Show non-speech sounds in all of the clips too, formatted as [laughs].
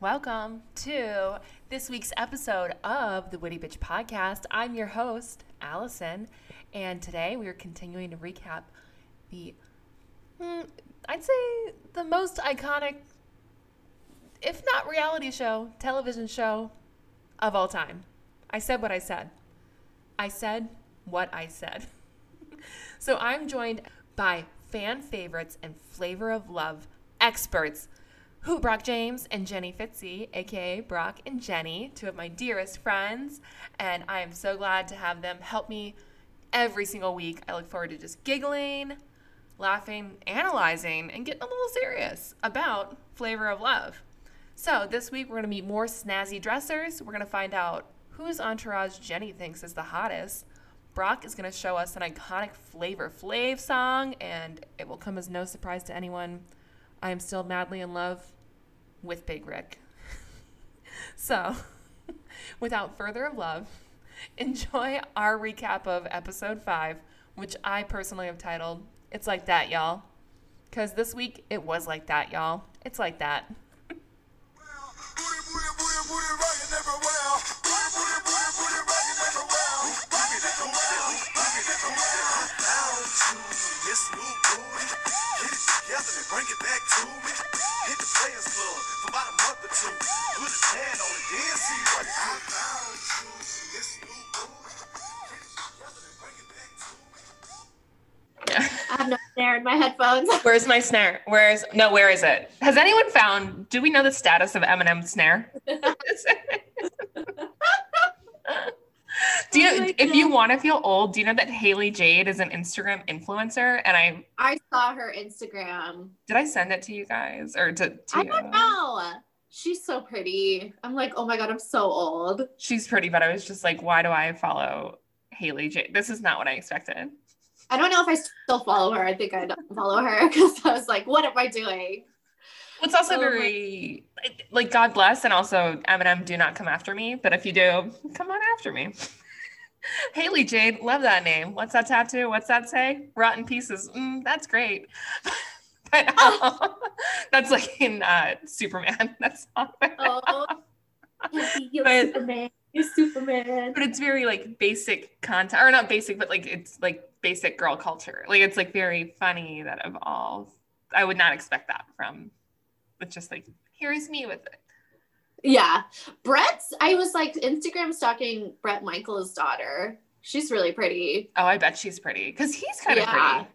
Welcome to this week's episode of the Witty Bitch Podcast. I'm your host, Allison, and today we are continuing to recap the, hmm, I'd say, the most iconic, if not reality show, television show of all time. I said what I said. I said what I said. [laughs] so I'm joined by fan favorites and flavor of love experts who Brock James and Jenny Fitzy, aka Brock and Jenny, two of my dearest friends, and I am so glad to have them help me every single week. I look forward to just giggling, laughing, analyzing, and getting a little serious about Flavor of Love. So, this week we're going to meet more snazzy dressers. We're going to find out whose entourage Jenny thinks is the hottest. Brock is going to show us an iconic Flavor Flav song, and it will come as no surprise to anyone I am still madly in love with Big Rick. so, without further love, enjoy our recap of episode five, which I personally have titled It's Like That, Y'all. Because this week it was like that, y'all. It's like that. bring it back to me. Hit the Players Club for about a month or two. Put his hand on it, then see what it I have no snare in my headphones. [laughs] Where's my snare? Where's no? Where is it? Has anyone found? Do we know the status of Eminem's snare? [laughs] [laughs] Do you, oh if you want to feel old, do you know that Hailie Jade is an Instagram influencer? And I, I saw her Instagram. Did I send it to you guys or to? to I don't know. She's so pretty. I'm like, oh my god, I'm so old. She's pretty, but I was just like, why do I follow Hailie Jade? This is not what I expected. I don't know if I still follow her. I think I don't follow her [laughs] because I was like, what am I doing? It's also oh very my- like God bless, and also Eminem, do not come after me. But if you do, come on after me. [laughs] Hailie Jade, love that name. What's that tattoo? What's that say? Rotten pieces. Mm, that's great. [laughs] but uh, [laughs] that's like in uh, Superman. That's all. oh, you're but, Superman. You're Superman. But it's very like basic content, or not basic, but like it's like basic girl culture. Like it's like very funny that of all. I would not expect that from. It's just like here's me with it. Yeah. Bret's, I was like Instagram stalking Bret Michaels' daughter. She's really pretty. Oh, I bet she's pretty because he's kind of yeah. pretty.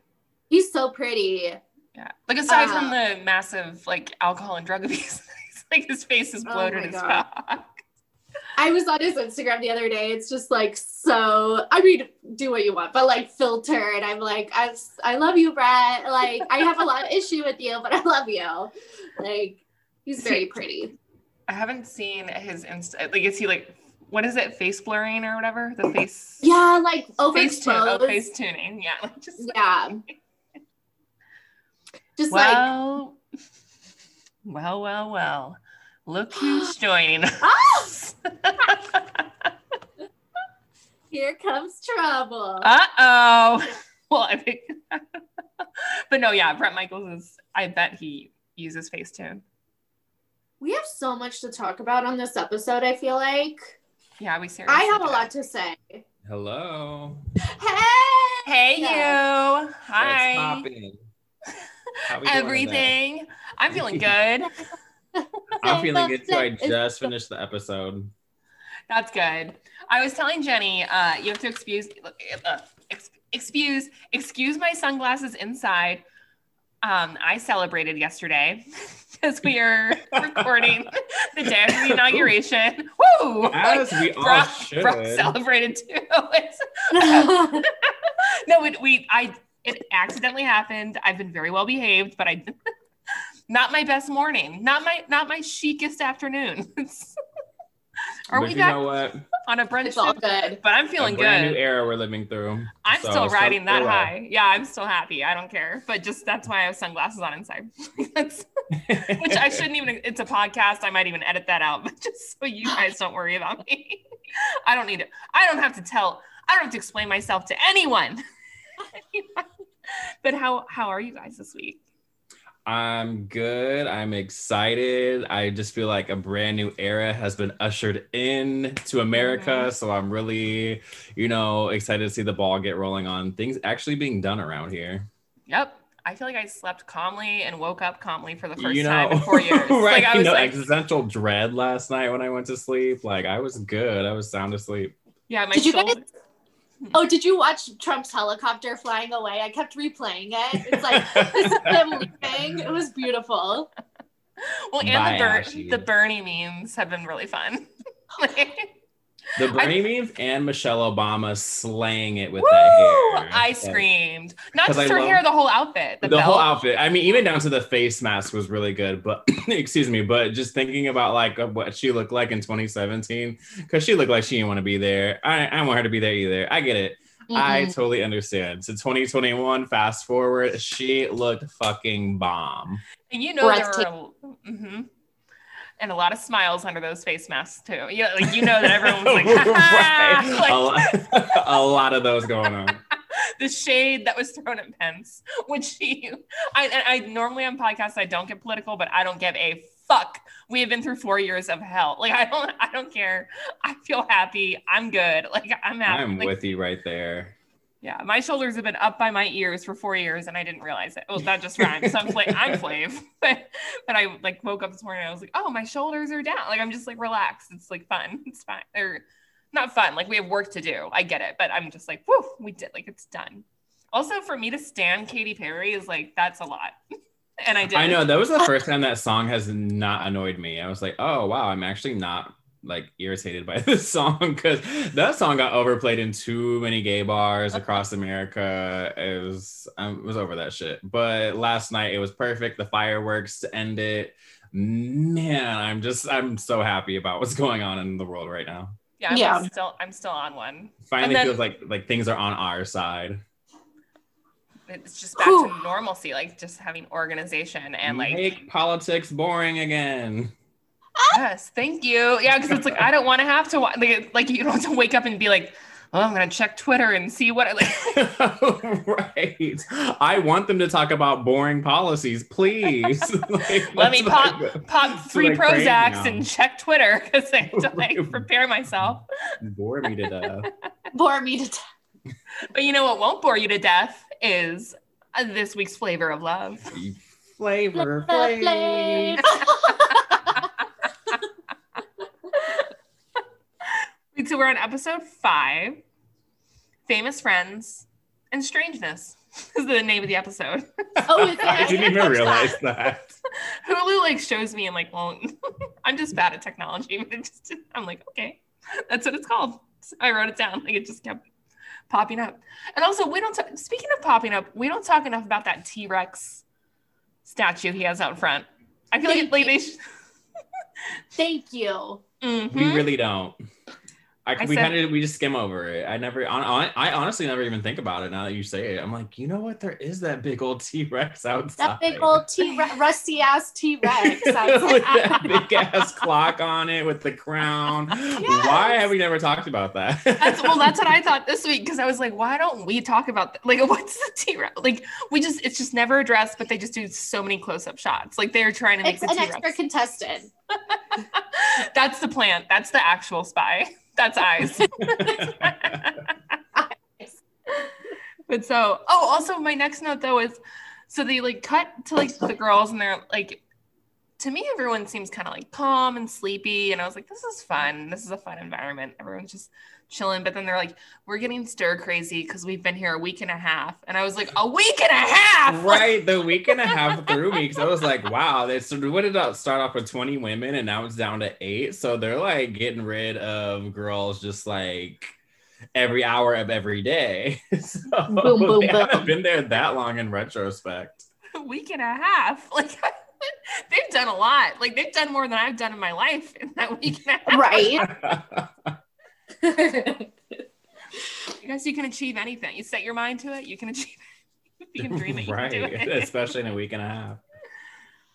He's so pretty. Yeah. Like aside uh, from the massive like alcohol and drug abuse, [laughs] like his face is bloated oh as fuck. I was on his Instagram the other day. It's just like so. I mean, do what you want, but like filter, and I'm like, I, I love you, Bret. Like, I have a lot of issue with you, but I love you. Like, he's very pretty. I haven't seen his Insta. Like, is he like, what is it, face blurring or whatever? The face. Yeah, like over face, tune, oh, face tuning. Yeah, [laughs] like just yeah. just well, like. [laughs] Well, well, well. Look who's [gasps] joining us. [laughs] Here comes trouble. Uh oh. [laughs] Well, I think, [laughs] but no, yeah, Bret Michaels is. I bet he uses Facetune we have so much to talk about on this episode, I feel like. Yeah, we seriously. I have do. a lot to say. Hello. Hey. Hey you. Hi. Everything. I'm feeling good. I'm feeling good too. I just finished the episode. That's good. I was telling Jenny, uh, you have to excuse, uh, excuse, excuse my sunglasses inside. Um, I celebrated yesterday. [laughs] because we are [laughs] recording the day of the inauguration. Woo! As like, we all Brock, should. Brock celebrated too. [laughs] no, it, we I it accidentally happened. I've been very well behaved, but I not my best morning, not my not my chicest afternoon. [laughs] Are but we back on a brunch? It's all good, but I'm feeling a brand good. New era we're living through. I'm so still riding that oh high. Yeah, I'm still happy. I don't care, but just that's why I have sunglasses on inside. [laughs] which I shouldn't even. It's a podcast. I might even edit that out, [laughs] but just so you guys don't worry about me. I don't need it. I don't have to tell. I don't have to explain myself to anyone. but how how are you guys this week? I'm good. I'm excited. I just feel like a brand new era has been ushered in to America. Mm-hmm. So I'm really, you know, excited to see the ball get rolling on things actually being done around here. Yep. I feel like I slept calmly and woke up calmly for the first you know, time in four years. [laughs] right. Like I was like, existential dread last night when I went to sleep. Like I was good. I was sound asleep. Yeah, my Did shoulder- you guys- Oh, did you watch Trump's helicopter flying away? I kept replaying it. It's like [laughs] this is him leaving. It was beautiful. Well, and Bye, the, Ber- the Bernie memes have been really fun. [laughs] The Bernie memes and Michelle Obama slaying it with Woo! that hair. I screamed. Not just her hair, the whole outfit. The, the whole outfit. I mean, even down to the face mask was really good. But [clears throat] excuse me, but just thinking about like what she looked like in 2017, because she looked like she didn't want to be there. I, I want her to be there either. I get it. Mm-hmm. I totally understand. So 2021, fast forward, she looked fucking bomb. You know there were. Mm-hmm and a lot of smiles under those face masks too. Yeah, like you know that everyone was like, [laughs] right. [laughs] like a, lot, [laughs] a lot of those going on. the shade that was thrown at Pence, which she, I, I normally on podcasts I don't get political, but I don't give a fuck. We have been through four years of hell. Like I don't, I don't care. I feel happy. I'm good. Like I'm happy. I'm like, with you right there. Yeah, my shoulders have been up by my ears for four years, and I didn't realize it. Well, that just rhymes. So I'm Flav, I'm Flav, [laughs] but but I like woke up this morning. and I was like, oh, my shoulders are down. Like I'm just like relaxed. It's like fun. [laughs] It's fine. Or not fun. Like we have work to do. I get it, but I'm just like, whoo, we did. Like it's done. Also, for me to stand Katy Perry is like that's a lot. [laughs] and I did. I know that was the first time that song has not annoyed me. I was like, oh wow, I'm actually not like irritated by [laughs] this song because that song got overplayed in too many gay bars across America. It was um, I was over that shit. But last night it was perfect. The fireworks to end it. Man, I'm just I'm so happy about what's going on in the world right now. Yeah, I'm yeah. still I'm still on one. Finally then, feels like like things are on our side. It's just back Whew. to normalcy, like just having organization and like make politics boring again yes, thank you. Yeah, because it's like I don't want to have to like, like you don't have to wake up and be like, oh, I'm gonna check Twitter and see what I like. [laughs] right. I want them to talk about boring policies, please. [laughs] like, Let me pop like, pop three Prozacs and check Twitter because I [laughs] have to like prepare myself. Bore me to death. bore me to death. But you know what won't bore you to death is uh, this week's flavor of love. Flavor, flavor. So we're on episode five Famous Friends and Strangeness [laughs] is the name of the episode. [laughs] Oh, is I didn't even realize that. [laughs] Hulu like shows me, I'm like, well, I'm just bad at technology. But it just, I'm like, okay, that's what it's called. So I wrote it down. Like it just kept popping up. And also, we don't, talk, speaking of popping up, we don't talk enough about that T Rex statue he has out front. I feel Thank like, like they. Sh- Thank you. Mm-hmm. We really don't. I, I we kind of we just skim over it. I never, on, I honestly never even think about it now that you say it. I'm like, you know what? There is that big old T Rex [laughs] outside. That big old T Rex, rusty ass T Rex with that big ass clock on it with the crown. Yes. Why have we never talked about that? that's, well, that's what I thought this week because I was like, why don't we talk about that? Like, [laughs] what's the T Rex? Like, we just it's just never addressed, but they just do so many close up shots. Like they're trying to make it's the an T-Rex. extra contestant. [laughs] that's the plan. That's the actual spy. That's eyes. [laughs] but so, oh, also my next note though is so they like cut to like the girls and they're like to me everyone seems kind of like calm and sleepy and I was like this is fun. This is a fun environment. Everyone's just chilling. But then they're like, we're getting stir crazy because we've been here a week and a half. And I was like, a week and a half. Right. The [laughs] week and a half through me. Cause I was like, wow, they started, what did it start off with 20 women and now it's down to eight. So they're like getting rid of girls just like every hour of every day. [laughs] so boom, boom, they boom. haven't been there that long in retrospect. A week and a half. [laughs] Like they've done a lot. Like they've done more than I've done in my life in that week and a half. Right. [laughs] I guess you can achieve anything. You set your mind to it, you can achieve [laughs] it. you can dream it. [laughs] right. It. Especially in a week and a half.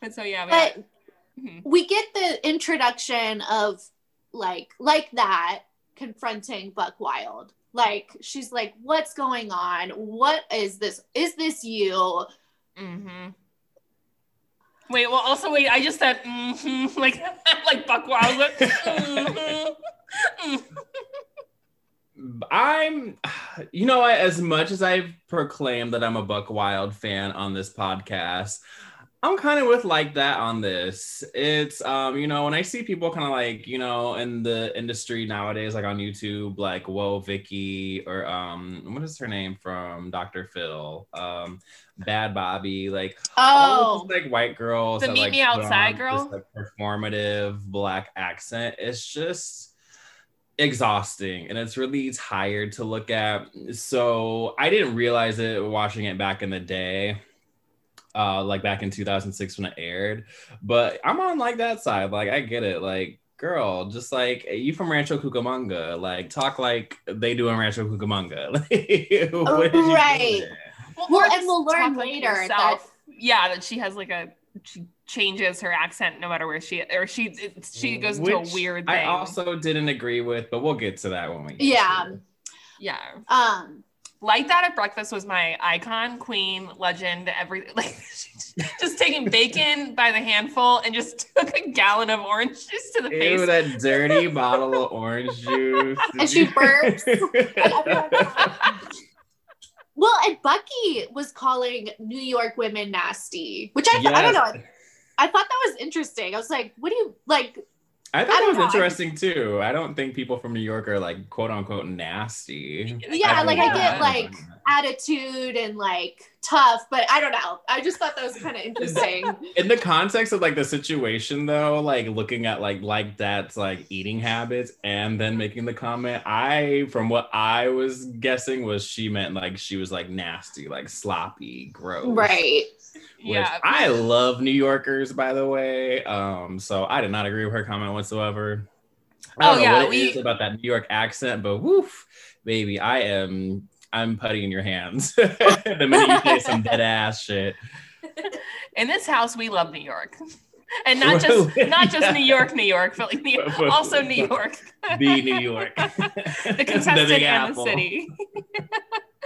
But so yeah, but, but mm-hmm. we get the introduction of like like that confronting Buck Wild. Like she's like, "What's going on? What is this? Is this you?" Mm-hmm. Wait, well, also wait. I just said mm-hmm, like [laughs] like Buck Wild. But, mm-hmm, mm. I'm, you know, as much as I've proclaimed that I'm a Buck Wild fan on this podcast, I'm kind of with like that on this. It's um, you know, when I see people kind of like, you know, in the industry nowadays, like on YouTube, like Whoa Vicky or um, what is her name from Dr. Phil? Um, Bhad Bhabie, like all Oh, these, like white girls. The that, Meet like, Me Outside girl? This, like, performative black accent. It's just exhausting and it's really tired to look at. So I didn't realize it watching it back in the day uh like back in 2006 when it aired but i'm on like that side like i get it like girl just like you from rancho cucamonga like talk like they do in rancho cucamonga Like, [laughs] what is right. doing? Well, or and we'll learn talk like later yourself. yeah, that she has like a she changes her accent no matter where she or she it's, she goes into a weird thing. i also didn't agree with but we'll get to that when we get Yeah. to yeah, um, like that at breakfast was my icon, queen, legend, everything. [laughs] Like just taking bacon by the handful and just took a gallon of orange juice to the Ew, face. that dirty bottle of orange juice. And she burps. [laughs] well, and Bucky was calling New York women nasty, which I, th- I don't know. I thought that was interesting. I was like, what do you like? I I thought it don't was know. interesting too. I don't think people from New York are like quote unquote nasty. Yeah, like, I get, like, Attitude and like tough, but I don't know. I just thought that was kind of [laughs] interesting. in the context of like the situation though, like looking at like like that's like eating habits and then making the comment, I from what I was guessing was she meant like she was like nasty, like sloppy, gross. right. Which yeah, I love New Yorkers, by the way. Um, so I did not agree with her comment whatsoever. I don't Oh, know yeah, what it we- is about that New York accent, but woof, baby, I am I'm putty in your hands. [laughs] [laughs] the minute you say some dead ass shit. in this house we love New York. And not just [laughs] not just Yeah. New York, New York, but like New- also New York. The New York. the contestant Big and the city.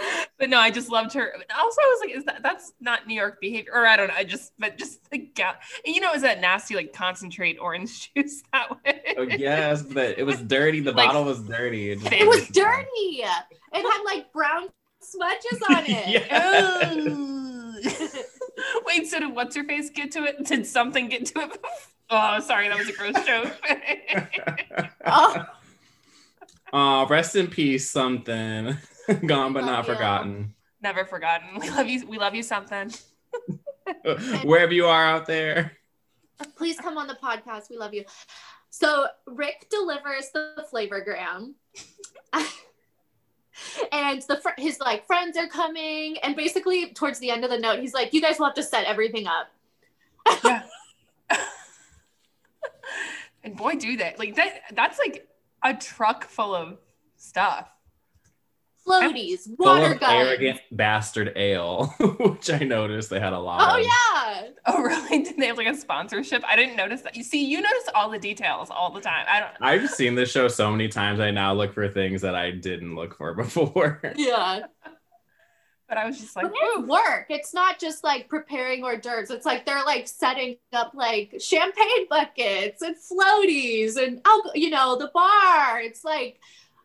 [laughs] but no, I just loved her. Also, I was like, is that that's not New York behavior? Or I don't know. I just but just like ga- and you know, is that nasty like concentrate orange [laughs] juice that way? Oh, yes, but it was dirty. The [laughs] Like, bottle was dirty. It, It It was dirty. It had like brown smudges on it. Ugh. Wait, so did what's her face get to it? Did something get to it? Oh, sorry, that was a gross joke. Oh, Oh, rest in peace, something. [laughs] Gone but love not you. forgotten. Never forgotten. We love you. We love you. Something. [laughs] Wherever you are out there. please come on the podcast. We love you. So Rick delivers the flavorgram. [laughs] and the fr- his like friends are coming and basically towards the end of the note he's like you guys will have to set everything up yeah. And boy, do they like that. That's like a truck full of stuff. Floaties Full water of guns arrogant bastard ale, [laughs] which I noticed they had a lot of oh of. yeah Oh, [laughs] really? Did they have like a sponsorship? I didn't notice that. You see, you notice all the details all the time. I don't. I've seen this show so many times. I now look for things that I didn't look for [laughs] before. yeah But I was just like, but it's work it's not just like preparing hors d'oeuvres it's like they're like setting up like champagne buckets and floaties and alcohol you know the bar it's like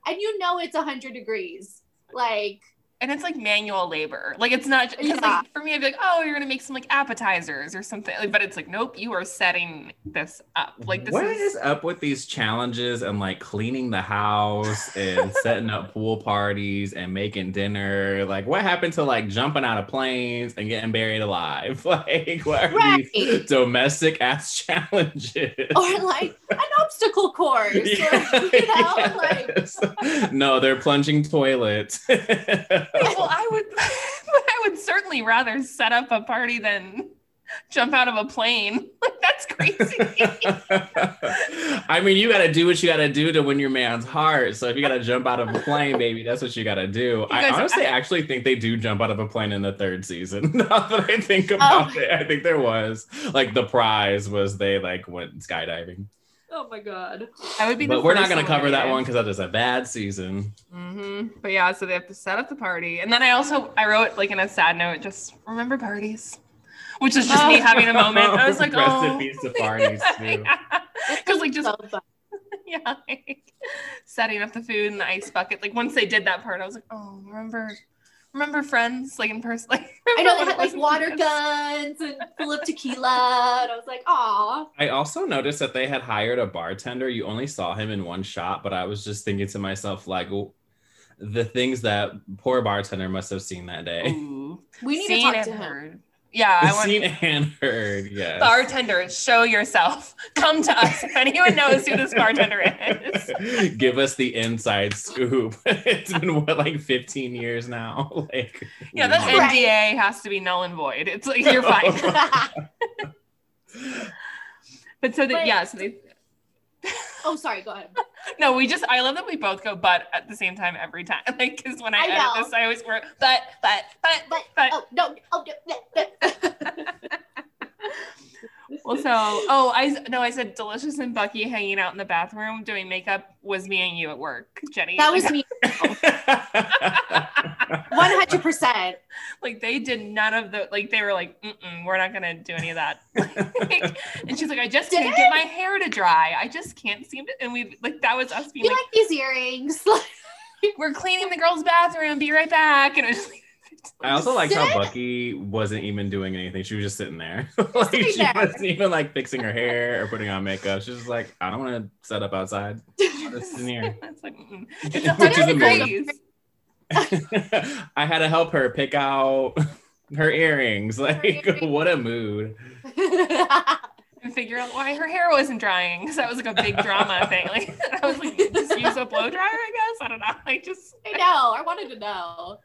and you know it's 100 degrees like and it's like manual labor. Like it's not because Yeah. like for me, I'd be like, oh, you're gonna make some like appetizers or something. Like, but it's like, nope, you are setting this up. Like this what is. is up with these challenges and like cleaning the house and [laughs] setting up pool parties and making dinner? Like, what happened to like jumping out of planes and getting buried alive? [laughs] Like, what are these domestic ass [laughs] challenges? or like an obstacle course Yeah, like, you know like no, they're plunging toilets. Well, I would, [laughs] I would certainly rather set up a party than jump out of a plane. [laughs] Like that's crazy. [laughs] I mean, you got to do what you got to do to win your man's heart. So if you got to jump out of a plane, baby, that's what you got to do. I guys- honestly actually think they do jump out of a plane in the third season. now that I think oh. about Oh. it, I think there was like the prize was they like went skydiving. Oh my god I would be. But we're not going to cover that one because that is a bad season. hmm But yeah, so they have to set up the party, and then I also I wrote like in a sad note, just remember parties. which is just me having a moment. I was [laughs] like, Rest oh. in peace to Barney's [laughs] too. Because like just [laughs] yeah, like, setting up the food in the ice bucket. Like once they did that part, I was like, oh, remember, remember friends, like in person. [laughs] Like I know they had like water guns and full of tequila, and I was like, "Aw." I also noticed that they had hired a bartender. You only saw him in one shot, but I was just thinking to myself, like, the things that poor bartender must have seen that day. Ooh. We need Seen to talk to him. heard. Yeah, I want seen and heard, yes. bartender. Show yourself. [laughs] Come to us. If anyone knows who this bartender is. [laughs] Give us the inside scoop. [laughs] it's been what, like 15 years now? Like, Yeah, that Right. NDA has to be null and void. It's like you're fine. But so that yeah, so they oh, sorry. Go ahead. No, we just I love that we both go but at the same time every time. [laughs] Like because when I, I edit know. this, I always work but but but But but. oh no, oh no, no, no. [laughs] Well, so oh, I no, I said Deelishis and Bucky hanging out in the bathroom doing makeup was me and you at work, Jenny. that was [laughs] me. One hundred percent. like they did none of the like they were like Mm-mm, we're not gonna do any of that [laughs] Like, and she's like i just Did can't it? get my hair to dry i just can't seem to and we like that was us being You like like these earrings? [laughs] we're cleaning the girls bathroom be right back and it was like [laughs] I also liked how Bucky wasn't even doing anything. She was just sitting there. like she there. wasn't even like fixing her hair or putting on makeup. She was just like, I don't want to set up outside. I'll just sit in here. it's like mm-mm. it's Which is hundred amazing. degrees [laughs] I had to help her pick out her earrings. Like, earrings. what a mood. and [laughs] figure out why her hair wasn't drying because that was like a big drama thing like [laughs] i was like just use a blow dryer i guess i don't know i just I know. I wanted to know.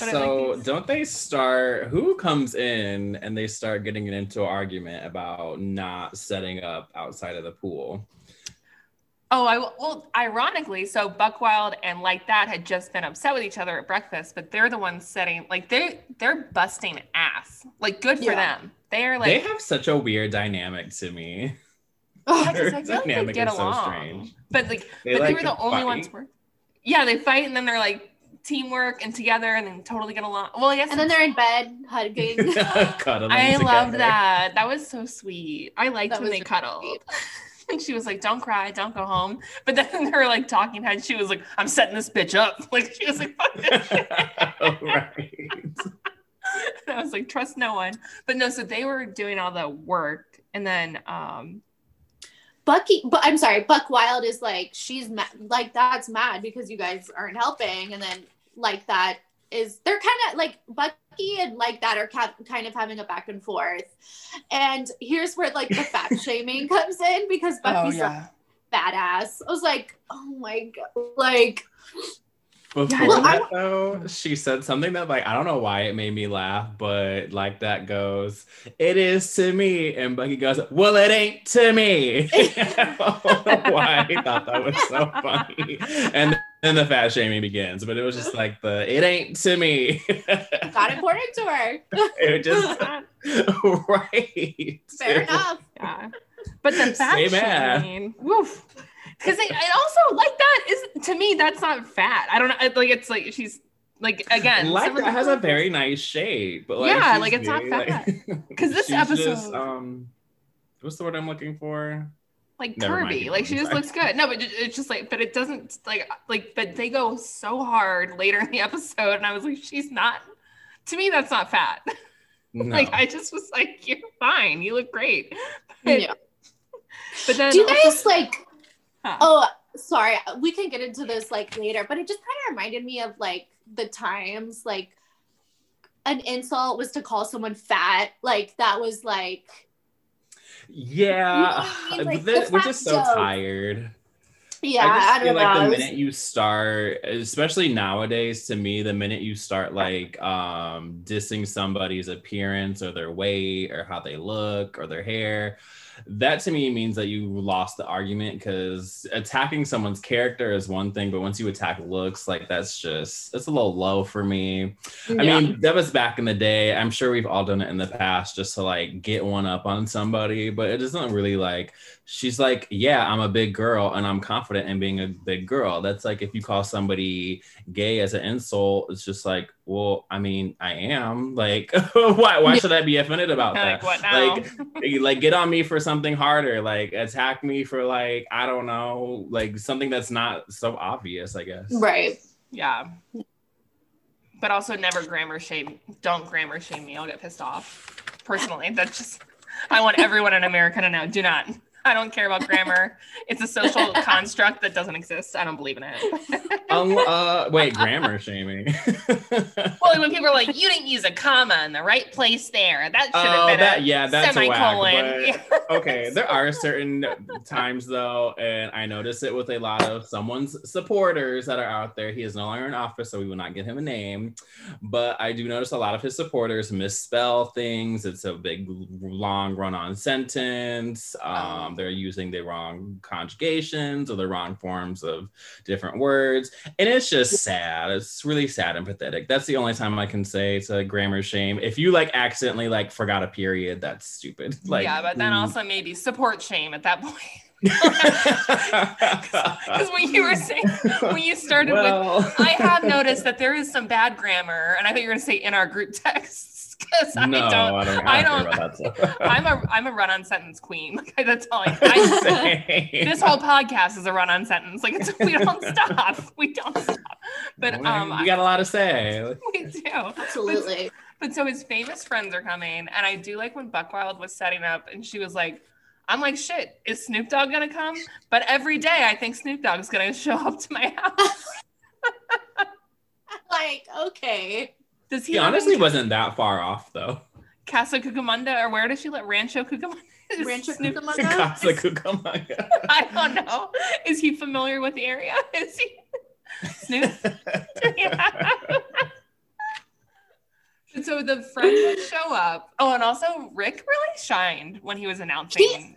But so like don't they start who comes in and they start getting into an argument about not setting up outside of the pool Oh, I well, ironically, so Buckwild and like that had just been upset with each other at breakfast, but they're the ones setting like they they're busting ass. Like good for Yeah. them. They're like they have such a weird dynamic to me oh, yeah, 'cause their I feel like they dynamic get is so along. strange. But like [laughs] They, but like, they were the only ones fight. where yeah, they fight and then they're like teamwork and together and then totally get along. Well, I guess And then they're in bed hugging. [laughs] Cuddling I loved that. That was so sweet. I liked That when they really cuddled. [laughs] And [laughs] she was like, "Don't cry, don't go home." But then [laughs] her like talking head, she was like, "I'm setting this bitch up." [laughs] Like she was like, "Fuck this right. And I was like, "Trust no one." But no, so they were doing all the work, and then um, Bucky, but I'm sorry, Buck Wild is like she's mad, like that's mad because you guys aren't helping, and then like that is they're kind of like Bucky and like that are ca- kind of having a back and forth, and here's where like the fat [laughs] shaming comes in because oh, Bucky's like badass. I was like, oh my god, like Before Well, that, though, she said something that, like, I don't know why it made me laugh, but like that goes, "It is to me," and Bucky goes, "Well, it ain't to me." [laughs] I don't know why I thought that was so [laughs] funny, and then the fat shaming begins, but it was just like the "it ain't to me." not important to her. [laughs] it just [laughs] right. Fair enough. yeah. But the fat Say man. shaming, woof. Because it, it also like that is to me that's not fat. I don't know. Like it's like she's like again. like that has a very nice shape, but like Yeah, like, it's not very, fat. like- 'Cause this [laughs] episode- just, um, what's the word I'm looking for? Like Never curvy. keep Like she just looks good. No, but it's just like, but it doesn't like like. But they go so hard later in the [laughs] episode, and I was like, she's not. To me, that's not fat. [laughs] No. Like I just was like, you're fine. You look great. [laughs] But, Yeah. but then Do you also- guys like? Huh. Oh, sorry. We can get into this like later, but it just kind of reminded me of like the times like an insult was to call someone fat. Like that was like Yeah, You know I mean? Like, we're just so tired. yeah. I I, feel don't like know. the minute you start, especially nowadays, to me, the minute you start like um dissing somebody's appearance or their weight or how they look or their hair, that to me means that you lost the argument because attacking someone's character is one thing, but once you attack looks, like that's just it's a little low for me. I mean, that was back in the day. I'm sure we've all done it in the past just to like get one up on somebody, but it doesn't really like she's like, Yeah, I'm a big girl and I'm confident in being a big girl. That's like if you call somebody gay as an insult, it's just like, well, I mean, I am. [laughs] Like, why why should I be offended about that? like what now? Like, [laughs] eh, like get on me for something harder like attack me for like i don't know like something that's not so obvious i guess Right. yeah. But also never grammar shame. Don't grammar shame me. I'll get pissed off. Personally, that's just I want everyone in America to know. Do not. I don't care about grammar. It's a social [laughs] construct that doesn't exist. I don't believe in it. um, [laughs] uh, wait grammar shaming [laughs] Well, when people are like, "You didn't use a comma in the right place there," that should have oh been that a yeah that's a whack, semicolon. but- okay there are certain times though and i notice it with a lot of someone's supporters that are out there he is no longer in office so we will not give him a name but i do notice a lot of his supporters misspell things it's a big long run-on sentence um, they're using the wrong conjugations or the wrong forms of different words. And it's just sad. It's really sad and pathetic. That's the only time i can say it's a grammar shame. If you like accidentally like forgot a period that's stupid. Like yeah, but then mm. also maybe support shame at that point. [laughs] Because when you were saying, when you started with, I have noticed that there is some bad grammar, and I thought you were going to say in our group texts [laughs] because I no, don't. I don't. I I don't- don't. Care about that stuff. [laughs] I'm a I'm a run-on sentence queen. [laughs] Like, that's all I. I this whole podcast is a run-on sentence. Like it's, we don't stop. We don't stop. But Well, um, you got a lot to say. we do. Absolutely. But so his famous friends are coming, and I do like when Buckwild was setting up, and she was like, "I'm like, shit, is Snoop Dogg gonna come?" But every day, I think Snoop Dogg's gonna show up to my house. Like, okay. Does he He honestly in wasn't that far off though. Casa Cucamonga, or where does she live? Rancho Cucamonga. [laughs] Rancho Snoop- Cucamonga? Casa Cucamonga. [laughs] I don't know. Is he familiar with the area? [laughs] Is he Snoop? Yeah. And so the friends would show up. Oh, and also Rick really shined when he was announcing.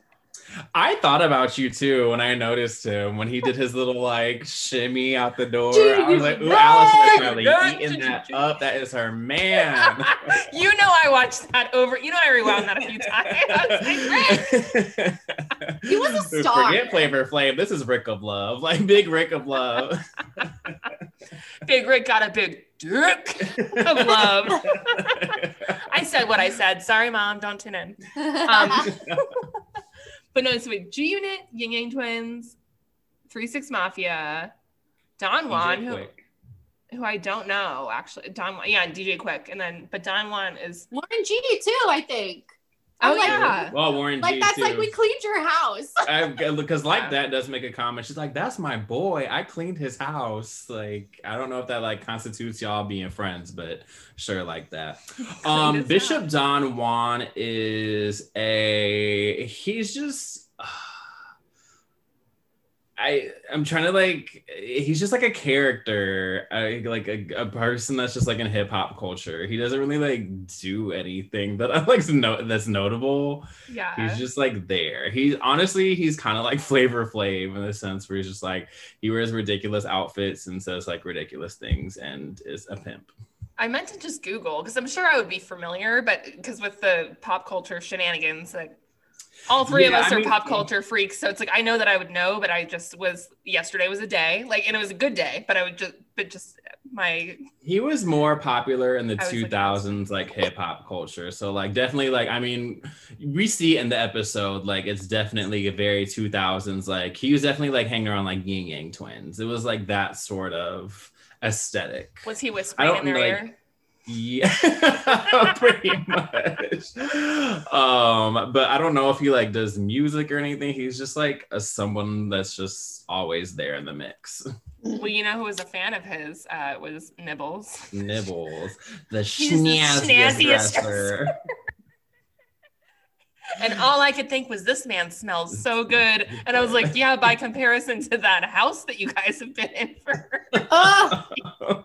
I thought about you too when I noticed him when he did his little like shimmy out the door. Dude, I was like, "Ooh, Alice is really Right. eating that up. That is her man." [laughs] you know I watched that over. You know I rewound that a few times. I was like, Rick. [laughs] He was a star. Forget Flavor Flav. This is Rick of Love, like Big Rick of Love. [laughs] Big Rick got a big dick of love. I said what I said. Sorry, mom. Don't tune in. Um, but no, so wait, G Unit, Ying Yang Twins, Three Six Mafia, Don Juan, who, who I don't know actually. Don, Juan- yeah, DJ Quik, and then but Don Juan is Warren G too, I think. Oh like, yeah, Well, Warren Like G that's too. like we cleaned your house. because like that does make a comment. She's like, "That's my boy. I cleaned his house." Like, I don't know if that like constitutes y'all being friends, but sure, like that. [laughs] Um, Bishop house. Don Juan is a he's just. I I'm trying to like he's just like a character, I, like a, a person that's just like in hip hop culture. He doesn't really like do anything that I like know that's notable. yeah. He's just like there. He's honestly, he's kind of like Flavor Flav in the sense where he's just like he wears ridiculous outfits and says like ridiculous things and is a pimp. I meant to just Google because I'm sure I would be familiar, but because with the pop culture shenanigans that all three of us I are mean- pop culture freaks, so it's like I know that I would know, but I just was yesterday was a day, like, and it was a good day, but I would just, but just my He was more popular in the was 2000s, like hip hop culture. So like definitely like I mean, we see in the episode like it's definitely a very 2000s. Like he was definitely like hanging around like Ying Yang Twins. It was like that sort of aesthetic. was he whispering don't in their like- ear? Yeah, [laughs] pretty much. Um, but I don't know if he like does music or anything. He's just like a someone that's just always there in the mix. Well, you know who was a fan of his uh, was Nibbles. Nibbles, the [laughs] snazziest dresser. [laughs] And all I could think was, this man smells so good. And I was like, yeah, by comparison to that house that you guys have been in for. oh,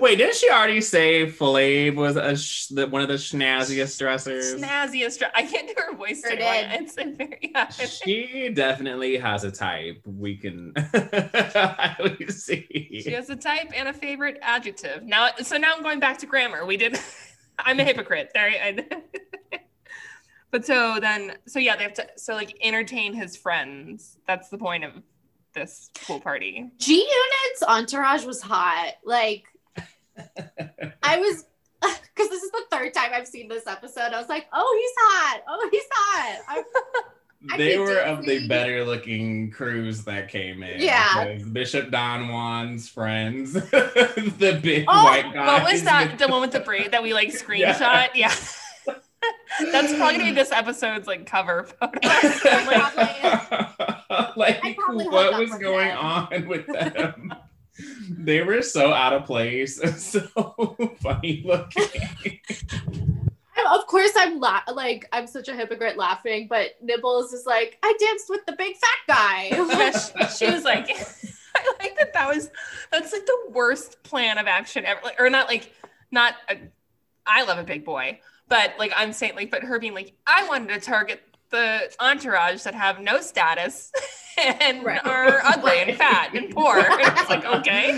Wait, didn't she already say Flav was a sh- the, one of the snazziest dressers? Snazziest. dre- I can't do her voice Sure anymore. did. It's a very. [laughs] Yeah. She definitely has a type. We can [laughs] highly see. She has a type and a favorite adjective. Now, so now I'm going back to grammar. We did. [laughs] I'm a hypocrite. There. I, but so then, so yeah, they have to so like entertain his friends. That's the point of this pool party. G Unit's entourage was hot. Like, I was, [laughs] because this is the third time I've seen this episode. I was like, oh, he's hot. Oh, he's hot. I, [laughs] I they were of the better looking crews that came in. Yeah. Bishop Don Juan's friends, [laughs] the big Oh, white guy. What was that? The one with the braid that we like screenshot? Yeah. That's probably gonna be this episode's like cover photo. like I what was going them. on with them? They were so out of place and [laughs] so funny looking. [laughs] Of course, I'm la- like, I'm such a hypocrite laughing, but Nibbles is like, I danced with the big fat guy. [laughs] She, she was like, I like that. That was that's like the worst plan of action ever. Like, or not like not. A, I love a big boy, but like I'm saying, like, but her being like, I wanted to target the entourage that have no status [laughs] and Right. are ugly and fat and poor. And [laughs] it's like, okay,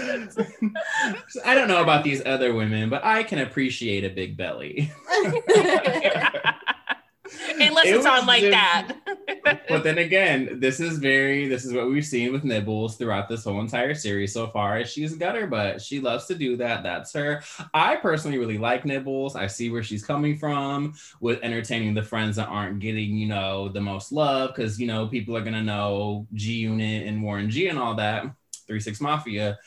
I don't know about these other women, but I can appreciate a big belly. [laughs] unless It it's on like that. [laughs] But then again, this is very this is what we've seen with Nibbles throughout this whole entire series so far. She's gutter but She loves to do that. That's her. I personally really like Nibbles. I see where she's coming from with entertaining the friends that aren't getting, you know, the most love because you know people are gonna know G Unit and Warren G and all that. Three Six Mafia.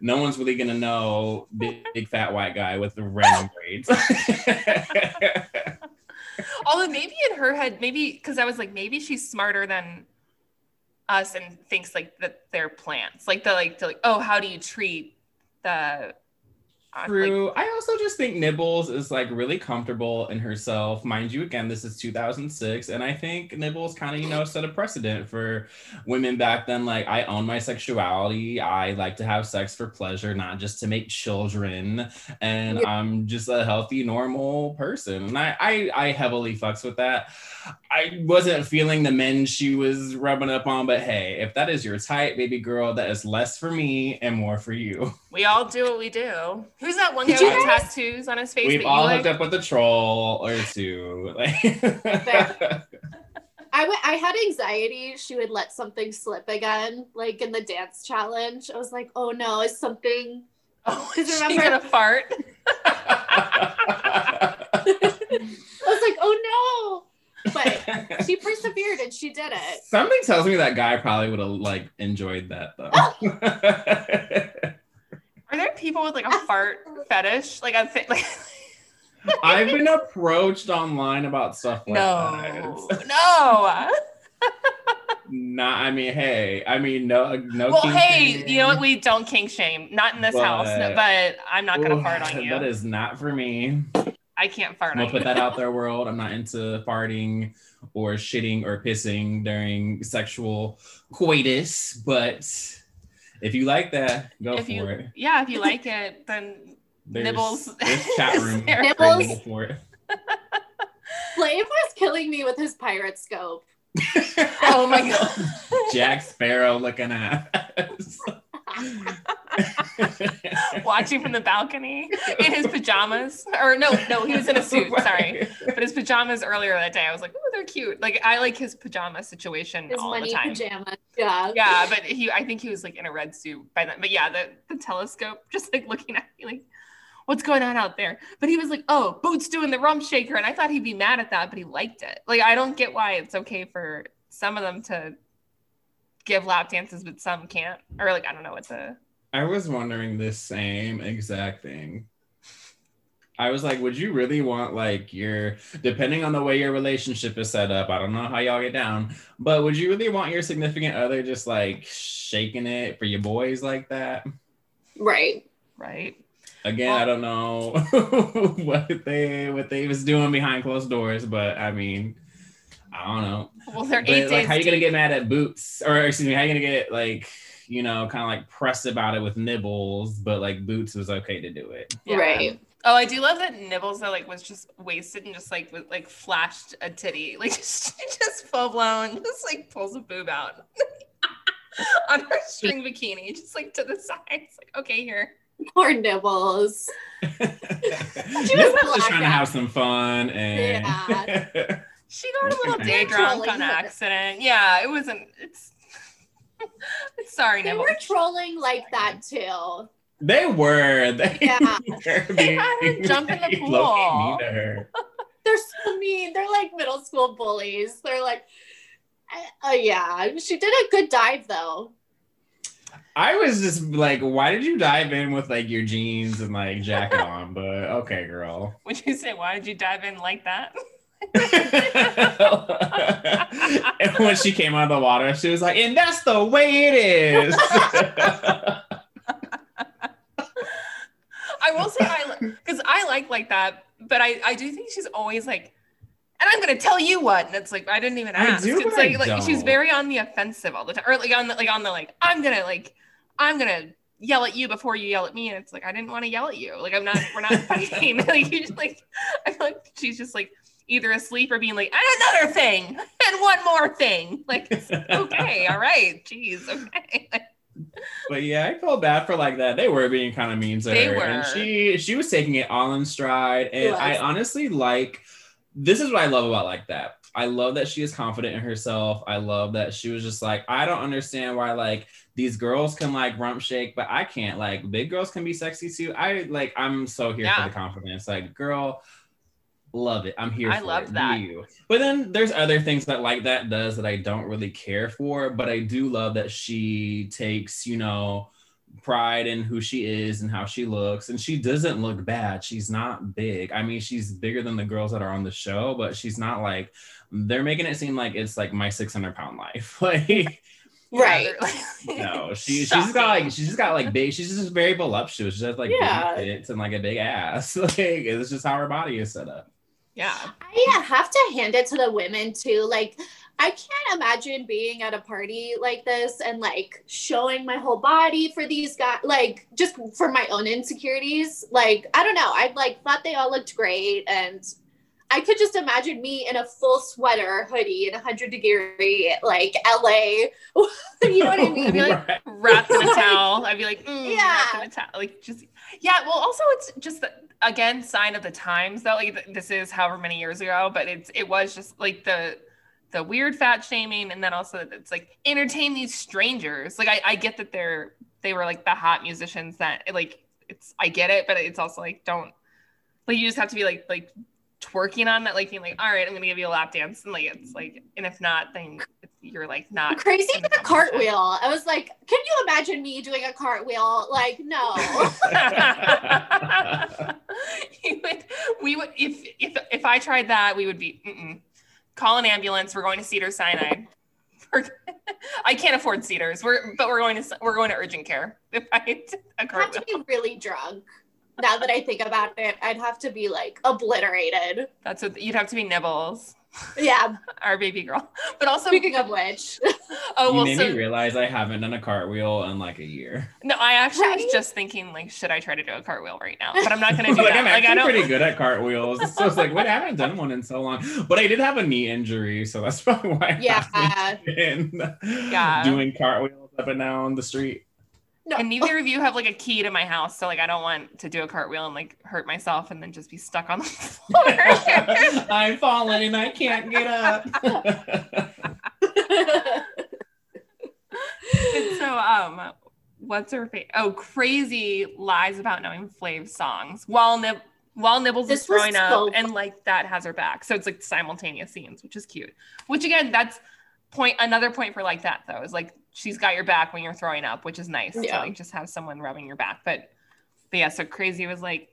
No one's really gonna know big, big fat white guy with the random braids. [laughs] Her head, maybe because I was like, maybe she's smarter than us and thinks like that they're plants. Like the like the like, oh, how do you treat the uh, like, True. I also just think Nibbles is like really comfortable in herself. Mind you, again, this is 2006. And I think Nibbles kind of, you know, set a precedent for women back then. Like, I own my sexuality. I like to have sex for pleasure, not just to make children. And Yeah. I'm just a healthy, normal person. And I, I, I heavily fucks with that. I wasn't feeling the men she was rubbing up on, but hey, if that is your type, baby girl, that is less for me and more for you. we all do what we do. Who's that one guy Did you with guys- tattoos on his face? We've all hooked like? up with a troll or two. Like, [laughs] I w- I had anxiety she would let something slip again, like in the dance challenge. I was like, oh no, is something. [laughs] Oh, Because she's remember- gonna fart. I was like, oh no. But she [laughs] persevered and she did it. Something tells me that guy probably would have like enjoyed that though. Oh. [laughs] Are there people with like a fart fetish? Like I think like [laughs] I've been approached online about stuff like no, that. no. No. Not, I mean, hey, I mean, no, no. Well, hey, shaming. you know what? We don't kink shame. Not in this house, no, But- but I'm not gonna Ooh, fart on you. That is not for me. I can't fart I'm gonna put that out there, world. I'm not into farting or shitting or pissing during sexual coitus, but if you like that, go if for you, it. yeah, if you like it, then There's, Nibbles. There's chat [laughs] room There. Nibbles. for it. Flav was killing me with his pirate scope. [laughs] Oh my god. Jack Sparrow looking ass. [laughs] watching from the balcony in his pajamas. Or no, no, he was in a suit. Sorry, but his pajamas earlier that day, I was like, oh, they're cute. Like I like his pajama situation His all the time. pajamas. Yeah. Yeah, but he, I think he was like in a red suit by then. But yeah, the the telescope, [laughs] just like looking at me, like, what's going on out there? But he was like, oh, Boots doing the rump shaker, and I thought he'd be mad at that, but he liked it. Like I don't get why it's okay for some of them to give lap dances, but some can't, or like I don't know what the. I was wondering this same exact thing. I was like, would you really want like your depending on the way your relationship is set up? I don't know how y'all get down, but would you really want your significant other just like shaking it for your boys like that? Right. Right. Again, I don't know [laughs] what they what they was doing behind closed doors, but I mean, I don't know. Well, they're But eight like, days. how you gonna get mad at Boots, or excuse me, how are you gonna get like you know, kind of like press about it with nibbles, but like Boots was okay to do it. Yeah. Right. Oh, I do love that Nibbles though, like was just wasted and just like with, like flashed a titty, [laughs] like just just full blown, just like pulls a boob out [laughs] on her string bikini, just like to the side. It's like okay, here. Poor nibbles. [laughs] she was just blacked trying to have some fun and She got a little day drunk on accident. Yeah, it wasn't. It's. [laughs] Sorry, They Nibbles. were trolling like that too. they were. [laughs] They Yeah. were they had her [laughs] jump in the pool. They're so mean. They're like middle school bullies. They're like, uh, uh, yeah. She did a good dive though. I was just like, why did you dive in with like your jeans and like jacket on? But okay, girl. Would you say why did you dive in like that? And when she came out of the water, she was like, and that's the way it is. I will say I because I like like that, but I I do think she's always like, and I'm gonna tell you what, and it's like I didn't even I ask. do, it's I like like she's very on the offensive all the time, or like on the like on the like I'm gonna like I'm gonna yell at you before you yell at me, and it's like I didn't want to yell at you. Like I'm not we're not fighting. [laughs] like you just like I feel like she's just like either asleep or being like and another thing and one more thing. [laughs] Like okay, [laughs] all right, jeez, okay. [laughs] but yeah, I felt bad for like that. They were being kind of mean to They her, were. and she she was taking it all in stride. And I honestly like this is what I love about like that. I love that she is confident in herself. I love that she was just like, I don't understand why like these girls can like rump shake, but I can't. Like big girls can be sexy too. I like I'm so here Yeah. for the confidence. Like, girl, love it. I'm here I for love it. Do that. you. But then there's other things that like that does that I don't really care for, but I do love that she takes, you know, pride in who she is and how she looks and she doesn't look bad she's not big i mean she's bigger than the girls that are on the show but she's not like they're making it seem like it's like my 600 pound life [laughs] like Right. [laughs] no she [laughs] she's just got like she's just got like big she's just very voluptuous she has like Yeah. big tits and like a big ass like it's just how her body is set up yeah. I uh, have to hand it to the women too. Like, I can't imagine being at a party like this and like showing my whole body for these guys, like just for my own insecurities. Like, I don't know. I like thought they all looked great, and I could just imagine me in a full sweater, hoodie, in a hundred degree, like LA. [laughs] you know what I mean? I'd be like, Right. wrapped in a towel. I'd be like, mm, Yeah. wrapped in a towel. Like just yeah. Well, also it's just the, again sign of the times though. Like this is however many years ago, but it's it was just like the the weird fat shaming, and then also it's like entertain these strangers. Like I I get that they're they were like the hot musicians that like it's I get it, but it's also like don't like you just have to be like like twerking on that like being like all right i'm gonna give you a lap dance and like it's like and if not then you're like not Crazy did a cartwheel. I was like, can you imagine me doing a cartwheel? Like, no. [laughs] would, we would, if if if I tried that, we would be mm-mm. call an ambulance. We're going to Cedar Sinai. [laughs] I can't afford Cedars. We're but we're going to we're going to urgent care. If I did a I'd have to be really drunk. Now that I think about it, I'd have to be like obliterated. that's what you'd have to be Nibbles, Yeah. [laughs] our baby girl. But also, Speaking of which, [laughs] oh you made so me realize I haven't done a cartwheel in like a year. no, I actually Right? was just thinking like, should I try to do a cartwheel right now? But I'm not going [laughs] to do like that. I'm Like actually I don't. pretty good at cartwheels. So it's like, wait, I haven't done one in so long. But I did have a knee injury, so that's probably why I Yeah. been Yeah. doing cartwheels up and down the street. No. And neither of you have like a key to my house, so like I don't want to do a cartwheel and like hurt myself and then just be stuck on the floor. [laughs] I'm falling and I can't get up. [laughs] And so, um, what's her face? Oh, crazy lies about knowing Flav's songs while Nib- while Nibbles This is was throwing so up, and like that has her back. So it's like simultaneous scenes, which is cute. Which again, that's point another point for like that though is like she's got your back when you're throwing up, which is nice Yeah. to like just have someone rubbing your back. But but yeah, so crazy was like.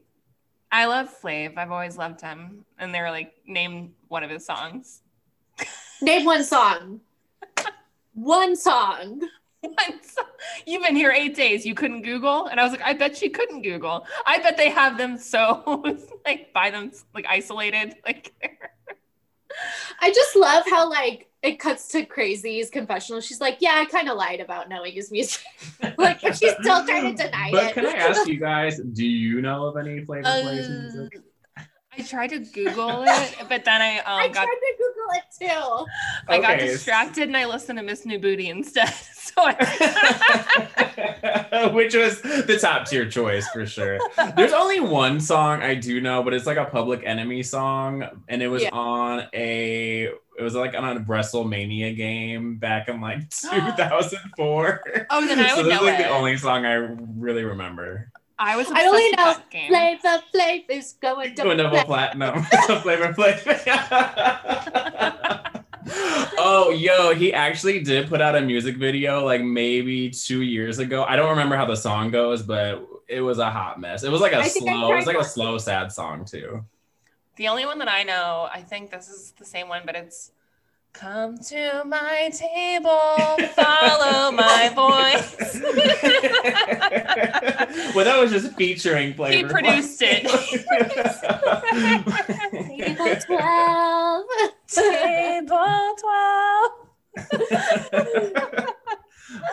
I love Flav. I've always loved him. And they were like, name one of his songs. Name one song. [laughs] One song. One song. You've been here eight days. You couldn't Google, and I was like, I bet she couldn't Google. I bet they have them so [laughs] like by them like isolated. Like [laughs] I just love how like it cuts to Crazy's confessional. She's like, "Yeah, I kind of lied about knowing his music." [laughs] like, but she's still trying to deny But it. can I ask you guys, do you know of any Flavor Flav's Uh, music? I tried to Google it, but then I um I got tried to Google it too. I got Okay. distracted and I listened to Miss New Booty instead. [laughs] So I, [laughs] Which was the top tier choice for sure. There's only one song I do know, but it's like a Public Enemy song, and it was Yeah. on a it was like on a WrestleMania game back in like [gasps] 2004. oh, then I so would this know like it. the only song I really remember. I was I obsessed only with know that game. Flavor Flav is going Doing to double platinum. [laughs] Flavor Flav. [laughs] oh, yo, he actually did put out a music video like maybe two years ago. I don't remember how the song goes, but it was a hot mess. It was like a I slow, it was like a slow, sad song too. The only one that I know, I think this is the same one, but it's Come to my table, follow my voice. [laughs] well, that was just featuring Flavor. He produced it. [laughs] Table 12. Table 12. [laughs]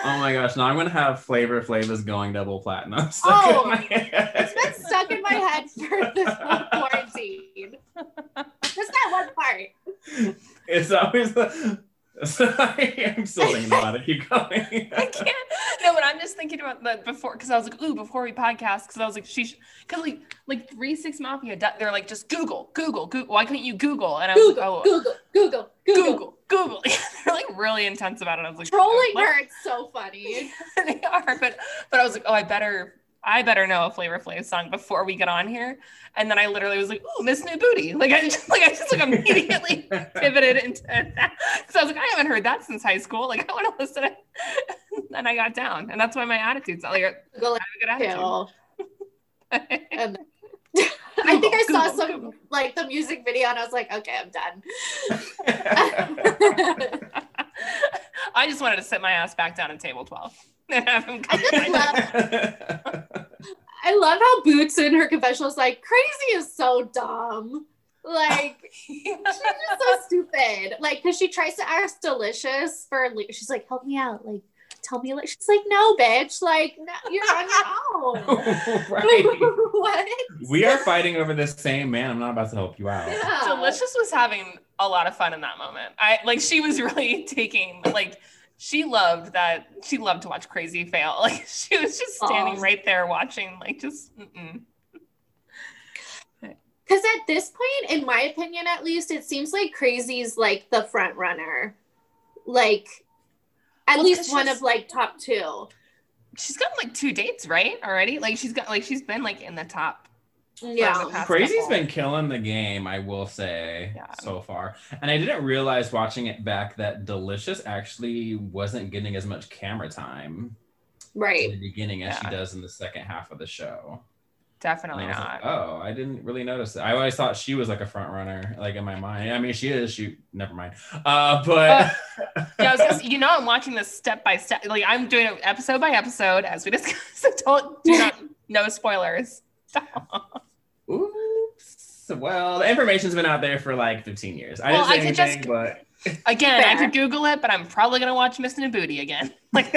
oh my gosh! Now I'm gonna have Flavor Flav going double platinum. stuck Oh, my head. It's been stuck in my head for this whole quarantine. [laughs] Just that one part. It's always the. Sorry, I'm still thinking about it. Keep going. I can't. No, but I'm just thinking about that before because I was like, ooh, before we podcast, because I was like, she, because like, like three six mafia, they're like, just Google, Google, Google. Why couldn't you Google? And I was Google, like, oh, Google, Google, Google. Google, Google. [laughs] they're like really intense about it. I was like, Trolling what? her, it's so funny. [laughs] they are, but but I was like, oh, I better. I better know a Flavor Flav song before we get on here, and then I literally was like, "Ooh, Miss New Booty!" Like I just [laughs] like I just like immediately [laughs] pivoted into that because I was like, I haven't heard that since high school. Like I want to listen. to [laughs] And I got down, and that's why my attitude's like I have a good attitude. too. And I think I saw some Google. like the music video and I was like, okay, I'm done. I just wanted to sit my ass back down at table twelve and have him I come. just love [laughs] I love how Boots in her confessional is like, crazy is so dumb. Like [laughs] she's just so stupid. Like, cause she tries to ask Deelishis for like, she's like, help me out. Like, tell me. Like, she's like, no, bitch. Like, no, you're on your own. [laughs] right. what? We are fighting over this same man. I'm not about to help you out. Yeah. Deelishis was having a lot of fun in that moment. I like she was really taking like she loved that she loved to watch crazy fail. [laughs] Like she was just standing Aw. right there watching like just mm-mm. Because at this point, in my opinion, at least, it seems like Crazy's like the front runner. Like, at Well, least one of like top two. she's got like two dates, right? Already? Like she's got like she's been like in the top. Yeah. the past Crazy's couple. been killing the game, I will say, Yeah. so far. And I didn't realize watching it back that Deelishis actually wasn't getting as much camera time right in Right. the beginning as she does in the second half of the show. Definitely And I not. like, oh, I didn't really notice it. I always thought she was like a front runner, like in my mind. I mean, she is. She never mind. Uh, but yeah, I was gonna [laughs] you know, I'm watching this step by step. Like I'm doing it episode by episode as we discussed. [laughs] So don't do not no spoilers. Oops. Well, the information's been out there for like 15 years. I Well, didn't say I could anything, just- but [laughs] Again, I could Google it, but I'm probably gonna watch Miss Booty again. [laughs] Like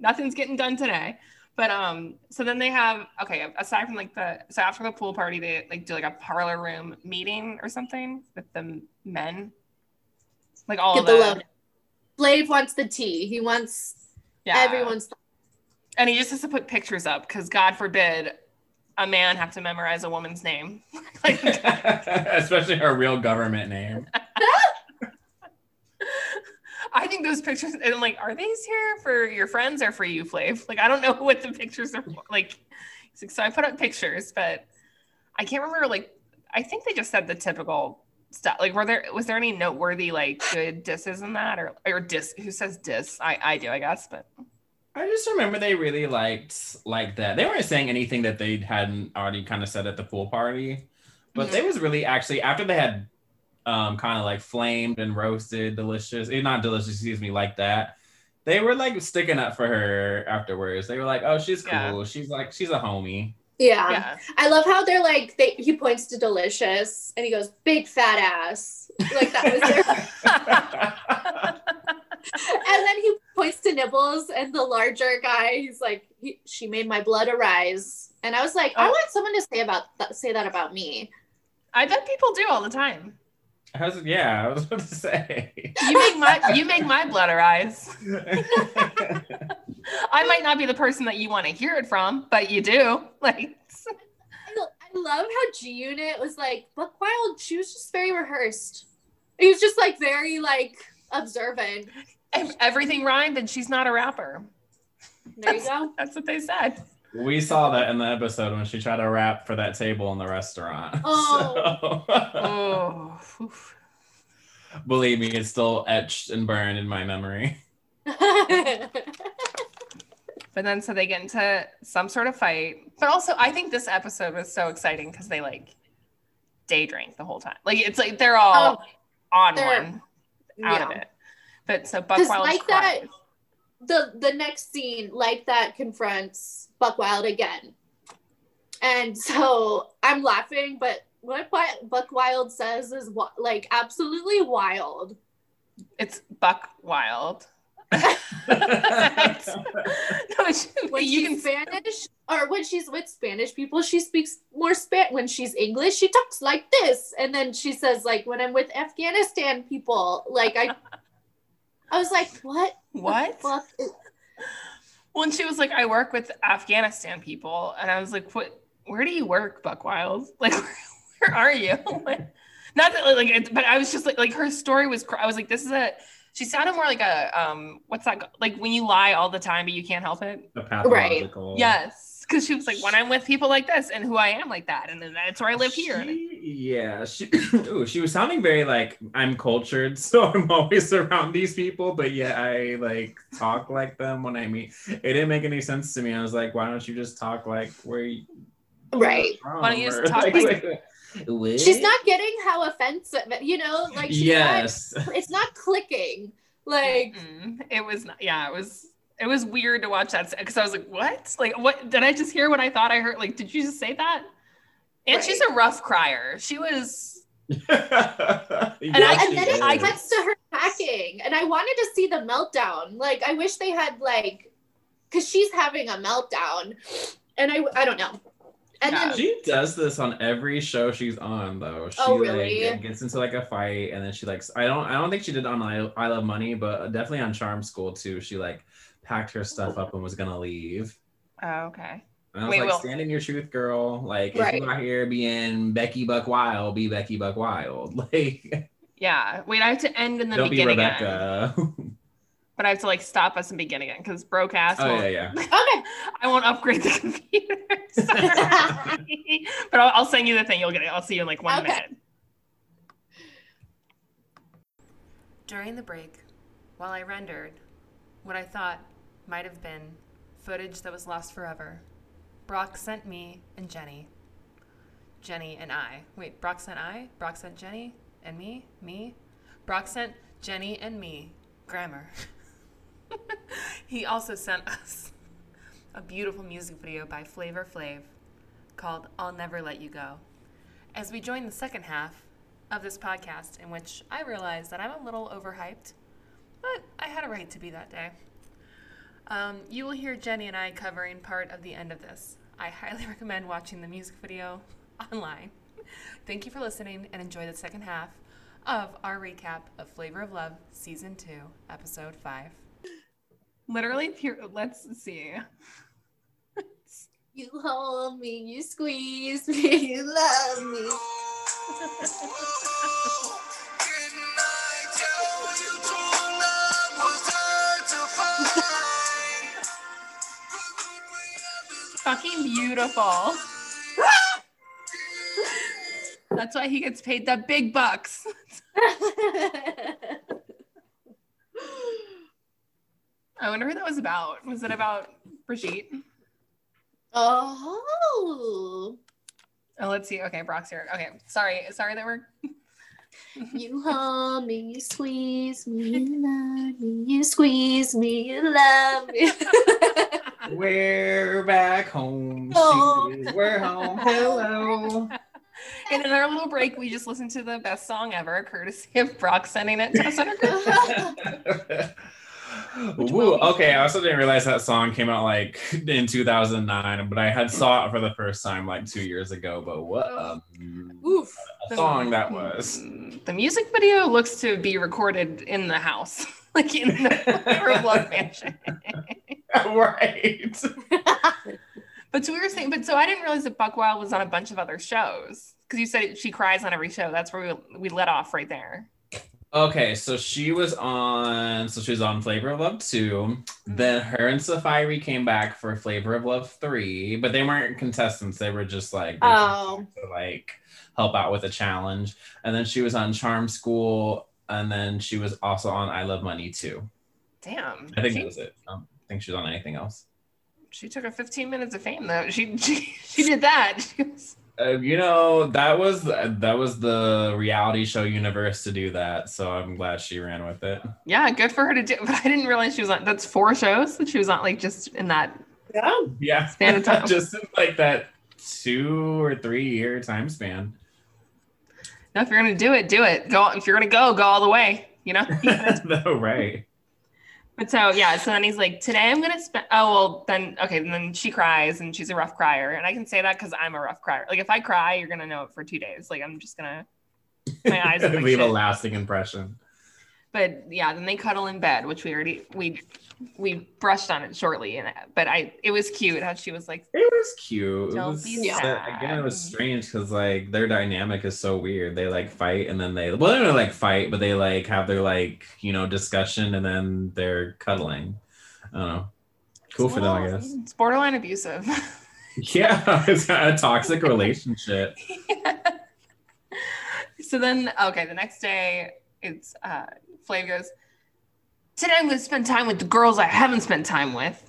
nothing's getting done today. But um, so then they have okay. Aside from like the so after the pool party, they like do like a parlor room meeting or something with the men, like all Get of the the, load. Blade wants the tea. He wants yeah. everyone's. And he just has to put pictures up because God forbid a man have to memorize a woman's name. [laughs] like, [laughs] especially her real government name. I think those pictures and I'm like, are these here for your friends or for you, Flav? Like, I don't know [laughs] what the pictures are for. Like, so I put up pictures, but I can't remember. Like, I think they just said the typical stuff. Like, were there was there any noteworthy like good disses in that or or diss? Who says diss? I I do, I guess, but I just remember they really liked like that. They weren't saying anything that they hadn't already kind of said at the pool party, but Mhm. they was really actually after they had um kind of like flamed and roasted Deelishis, eh, not Deelishis, excuse me, like that. They were like sticking up for her afterwards. They were like, "Oh, she's cool. Yeah. She's like she's a homie." Yeah. Yeah. I love how they're like they he points to Deelishis and he goes, big fat ass. Like that was [laughs] their [laughs] and then he points to nibbles and the larger guy, he's like, he, she made my blood arise. And I was like, I Oh. want someone to say about that say that about me. I bet people do all the time. I was, yeah, I was about to say. You make my you make my blood arise. [laughs] I might not be the person that you want to hear it from, but you do. [laughs] Like I, I love how G Unit was like, Buck Wild, she was just very rehearsed. He was just like very like observant. Ev- everything rhymed and she's not a rapper. There you go. That's what they said. we saw that in the episode when she tried to rap for that table in the restaurant. Oh. [laughs] So, Oh. oof. believe me, it's still etched and burned in my memory. [laughs] But then so they get into some sort of fight. But also I think this episode was so exciting because they like day drink the whole time. Like it's like they're all oh, on they're- one out of it. But so Buck 'Cause Wild like that- the the next scene like that confronts Buck Wild again. And [laughs] so I'm laughing, but what Wi- Buck Wild says is wa- like absolutely wild. It's Buck Wild. [laughs] [laughs] No, she- When you she's can Spanish or when she's with Spanish people, she speaks more Spanish. When she's English, she talks like this. And then she says like when I'm with Afghanistan people, like I I was like, what? the what? fuck Well, and she was like, I work with Afghanistan people. And I was like, what, where do you work, Buck Wild? [laughs] Like, where, where are you? [laughs] Not that, like, but I was just like, like, her story was, cr- I was like, this is a, she sounded more like a, um, what's that? Like when you lie all the time, but you can't help it. The pathological. Yes. Cause she was like, when I'm with people like this and who I am like that. And then that's where I live here. Yeah, she, [clears throat] ooh, she was sounding very like I'm cultured, [laughs] so I'm always around these people, but yeah, I like talk like them when I meet. It didn't make any sense to me. I was like, why don't you just talk like where you Right. Why don't you just talk [laughs] like, like- like, what? She's not getting how offensive, you know, like she's Yes. not, [laughs] it's not clicking. Like Mm, it was not, yeah, it was, it was weird to watch that because I was like, what? Like, what did I just hear what I thought I heard? Like, did you just say that? And she's a rough crier. She was, [laughs] and I- and then it I- cuts to her packing, and I wanted to see the meltdown. Like I wish they had like, because she's having a meltdown, and I I don't know. And Yeah. then She does this on every show she's on, though. She Oh, really? like gets into like a fight, and then she like I don't I don't think she did it on I, I Love Money, but definitely on Charm School too. She like packed her stuff up and was gonna leave. oh, okay. And I was Wait, like, well- stand in your truth, girl. Like if Right. you out here being Becky Buck Wild, be Becky Buck Wild. [laughs] Like Yeah. Wait, I have to end in the don't be beginning again. Rebecca. But I have to like stop us and begin again because Brocast. oh won't- yeah, yeah. [laughs] okay, I won't upgrade the computer. [laughs] But I'll, I'll send you the thing. You'll get it. I'll see you in like one Okay. minute. During the break, while I rendered what I thought might have been footage that was lost forever, Brock sent me and Jenny. Jenny and I. Wait, Brock sent I? Brock sent Jenny and me? Me? Brock sent Jenny and me. Grammar. [laughs] he also sent us a beautiful music video by Flavor Flav called I'll Never Let You Go. As we join the second half of this podcast, in which I realize that I'm a little overhyped, but I had a right to be that day. Um, you will hear Jenny and I covering part of the end of this. I highly [laughs] recommend watching the music video [laughs] online. Thank you for listening and enjoy the second half of our recap of Flavor of Love Season 2, Episode 5. Literally, pure, let's see. you hold me, you squeeze me, you love me. [laughs] Fucking beautiful. That's why he gets paid the big bucks. I wonder who that was about. Was it about Brigitte? oh, Oh, let's see. Okay, Brock's here. Okay, sorry. Sorry that we're. You [laughs] hold me, you squeeze me, you [laughs] love me, you squeeze me, you love me. [laughs] We're back home. Oh. She- We're home. Hello. And in our little break, we just listened to the best song ever, courtesy of Brock sending it to us on our group. Ooh, okay, I also didn't realize that song came out like in 2009, but I had saw it for the first time like two years ago. But what a, Oof. a song that was! The music video looks to be recorded in the house, [laughs] like in the [laughs] Love mansion. [laughs] right. But so we were saying, but so I didn't realize that Buckwild was on a bunch of other shows because you said she cries on every show. That's where we, we let off right there. Okay, so she was on. So she was on Flavor of Love two. Mm-hmm. Then her and Saaphyri came back for Flavor of Love three, but they weren't contestants. They were just like Oh. to like help out with a challenge. And then she was on Charm School, and then she was also on I Love Money too. Damn. I think she, that was it. I don't think she was on anything else. she took her 15 minutes of fame though. She she, [laughs] she did that. She was, Uh, you know that was that was the reality show universe to do that. So I'm glad she ran with it. yeah, good for her to do. [laughs] But I didn't realize she was on. That's four shows that she was on, like just in that. Yeah. Yeah, Span of time. [laughs] just in like that two or three year time span. No, if you're gonna do it, do it. Go. If you're gonna go, go all the way. You know. [laughs] no, right. But so yeah, so then he's like, today I'm gonna spend. Oh well, then okay, and then she cries and she's a rough crier, and I can say that because I'm a rough crier. Like if I cry, you're gonna know it for two days. Like I'm just gonna. My eyes [laughs] like leave a lasting impression. But yeah, then they cuddle in bed, which we already we we brushed on it shortly, and but I it was cute how she was like, It was cute. It was, be again, it was strange because like their dynamic is so weird. They like fight and then they well, they don't like fight, but they like have their like you know discussion and then they're cuddling. I don't know. Cool it's for them, I guess. It's borderline abusive. [laughs] Yeah, it's a toxic [laughs] relationship. so then okay, the next day it's uh Flav goes, Today I'm gonna spend time with the girls I haven't spent time with.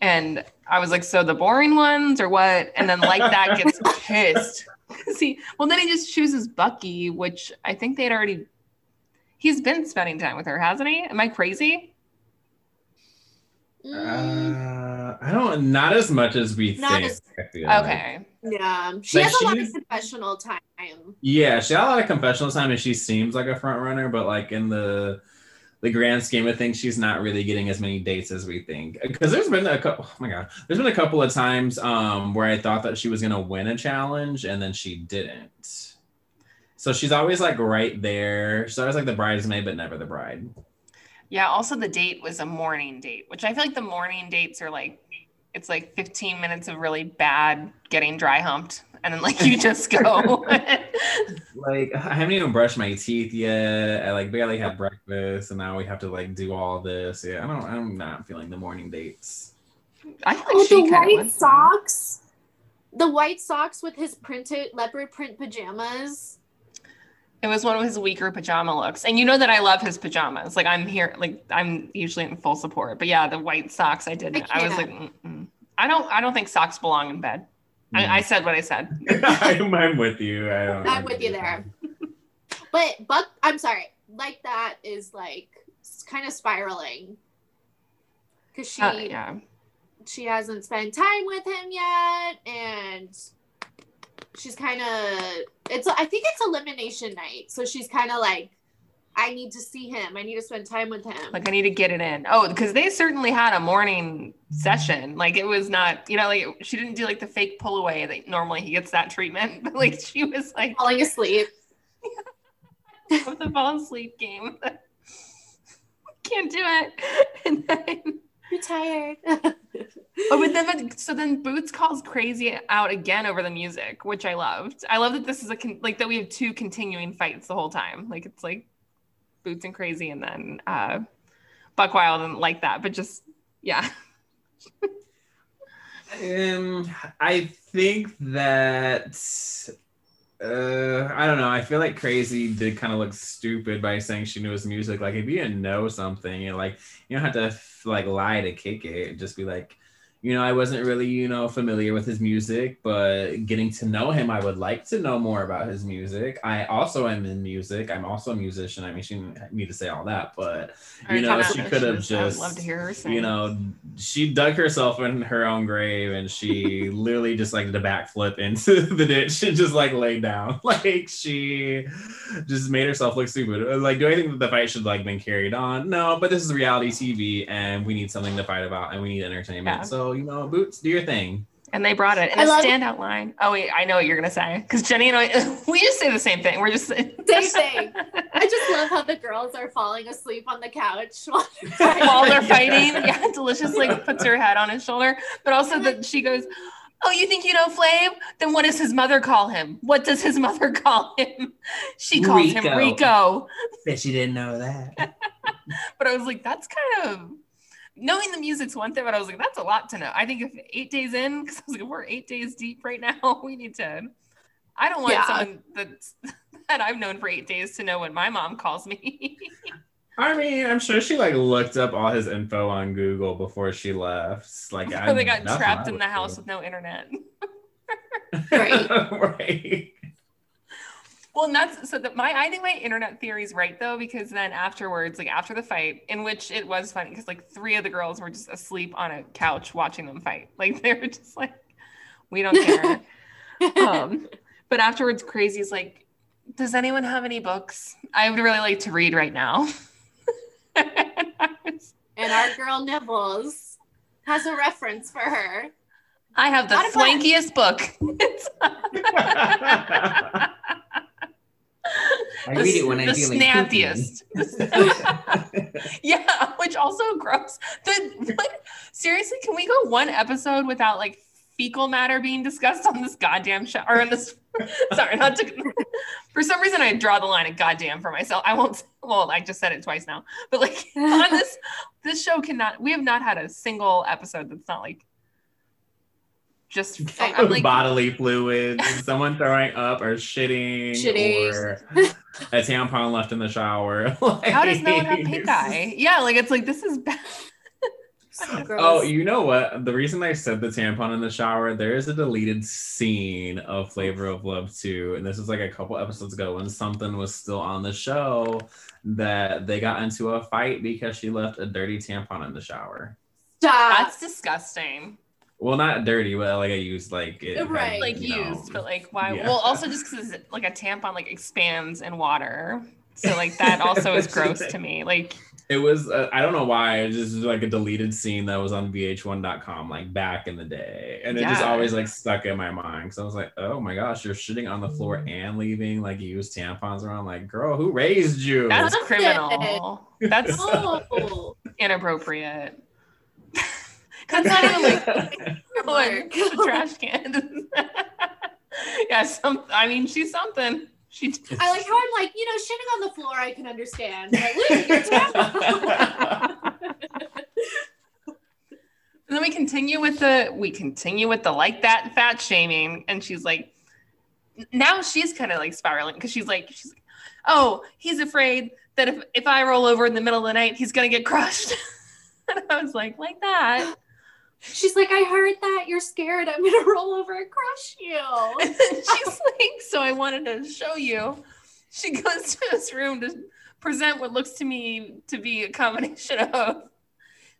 And I was like, so the boring ones or what? And then like that [laughs] gets pissed. [laughs] See, well then he just chooses Bucky, which I think they'd already he's been spending time with her, hasn't he? Am I crazy? Mm, Uh, I don't. Not as much as we Not think. as- I feel like. Okay. yeah. She Like, has a lot of she's- confessional time. Yeah, she had a lot of confessional time, and she seems like a front runner. But like in the the grand scheme of things, she's not really getting as many dates as we think. Because there's been a couple. Oh my god, there's been a couple of times um where I thought that she was gonna win a challenge, and then she didn't. So she's always like right there. She's always like the bridesmaid, but never the bride. Yeah, also the date was a morning date, which I feel like the morning dates are like it's like 15 minutes of really bad getting dry humped and then like you [laughs] just go. [laughs] Like I haven't even brushed my teeth yet. I like barely had breakfast, and now we have to like do all this. Yeah, I don't. I'm not feeling the morning dates. I feel Oh, she the white socks. The white socks with his printed leopard print pajamas. It was one of his weaker pajama looks. And you know that I love his pajamas. Like I'm here like I'm usually in full support. But yeah, the white socks I didn't. I, was like. Mm-mm. I don't I don't think socks belong in bed. I, I said what I said. [laughs] I'm, I'm with you. I don't, I'm with you there. But Buck, I'm sorry, like that is like kind of spiraling because she Uh, yeah. she hasn't spent time with him yet, and she's kind of it's I think it's elimination night, so she's kind of like, I need to see him. I need to spend time with him. Like I need to get it in. Oh, because they certainly had a morning session. Like it was not, you know, like she didn't do like the fake pull away that normally he gets that treatment. [laughs] But like she was like falling asleep. [laughs] the fall asleep game. [laughs] Can't do it. And then You're tired. oh, but then but- so then Boots calls crazy out again over the music, which I loved. I love that this is a con- like that we have two continuing fights the whole time. Like it's like Boots and crazy, and then uh Buckwild and like that, but just yeah. [laughs] Um, I think that uh, I don't know. I feel like Crazy did kind of look stupid by saying she knew his music. Like, if you didn't know something, you like you don't have to like lie to kick it. Just be like, you know, I wasn't really, you know, familiar with his music, but getting to know him, I would like to know more about his music. I also am in music. I'm also a musician. I mean, she didn't need to say all that, but you know, she could have I just, love to hear her sing. you know, she dug herself in her own grave and she literally just like did a backflip into [laughs] the ditch and just like laid down. [laughs] Like she just made herself look stupid. Uh, like, do I think that the fight should like been carried on? No, but this is reality TV and we need something to fight about and we need entertainment. Yeah. So, you know, boots, do your thing. And they brought it in I a love- standout line. Oh wait, I know what you're gonna say because Jenny and I [laughs] we just say the same thing. We're just [laughs] Same thing. I just love how the girls are falling asleep on the couch while [laughs] they're while they're fighting. fighting. Yeah, Deelishis like puts her head on his shoulder, but also that she goes, "Oh, you think you know Flav? Then what does his mother call him? What does his mother call him? She calls him Rico. Rico." Bet you didn't know that. But I was like, "That's kind of." Knowing the music's one thing, but I was like, that's a lot to know. I think if eight days in, [laughs] because I was like, we're eight days deep right now, [laughs] we need to. I don't want Yeah. someone that's [laughs] that I've known for eight days to know what my mom calls me. I mean, I'm sure she like looked up all his info on Google before she left. Like, I, they got trapped in the house do. with no internet. Right. right. Well, and that's so that my I think my internet theory is right though, because then afterwards, like after the fight, in which it was funny because like three of the girls were just asleep on a couch watching them fight. [laughs] Like they were just like, we don't [laughs] care. um, but afterwards, Crazy's like, does anyone have any books? I would really like to read right now. And was- [laughs] and our girl Nibbles has a reference for her. I have the Not flankiest book. I the, read it when the feeling snappiest. [laughs] [laughs] yeah, which also gross. The what, seriously, can we go one episode without like fecal matter being discussed on this goddamn show or on this? [laughs] sorry, not to. For some reason, I draw the line at goddamn for myself. I won't. Well, I just said it twice now, but like on this, this show cannot. We have not had a single episode that's not like. Just [laughs] I'm like bodily fluids, someone throwing up or shitting, Shitting. or [laughs] a tampon left in the shower. [laughs] how does no one have pink eye? Yeah, like it's like this is bad. Oh, you know what? The reason I said the tampon in the shower, there is a deleted scene of Flavor of Love 2. And this was like a couple episodes ago when something was still on the show that they got into a fight because she left a dirty tampon in the shower. Stop. That's disgusting. Well, not dirty, but like I used like it. had, Right. like you know- used, but like why? yeah. Well, also just because like a tampon like expands in water, so like that [laughs] also is gross to me. Like It was, uh, I don't know why, it just like a deleted scene that was on VH1.com like back in the day. And it just always like stuck in my mind. Because I was like, oh my gosh, you're shitting on the floor and leaving like used tampons around. Like, girl, who raised you? that's That's criminal. That's [laughs] Oh, inappropriate. That's not even like like trash can. [laughs] [laughs] yeah, some. I mean, she's something. She. I like how I'm like, you know, shitting on the floor I can understand. But leaving your tampon. And then we continue with the we continue with the like that fat shaming, and she's like, now she's kind of like spiraling because she's like, she's like, oh, he's afraid that if if I roll over in the middle of the night, he's gonna get crushed. [laughs] and I was like, like that. She's like, I heard that you're scared. I'm gonna [laughs] roll over and crush you. [laughs] And then she's like, so I wanted to show you. She goes to this room to present what looks to me to be a combination of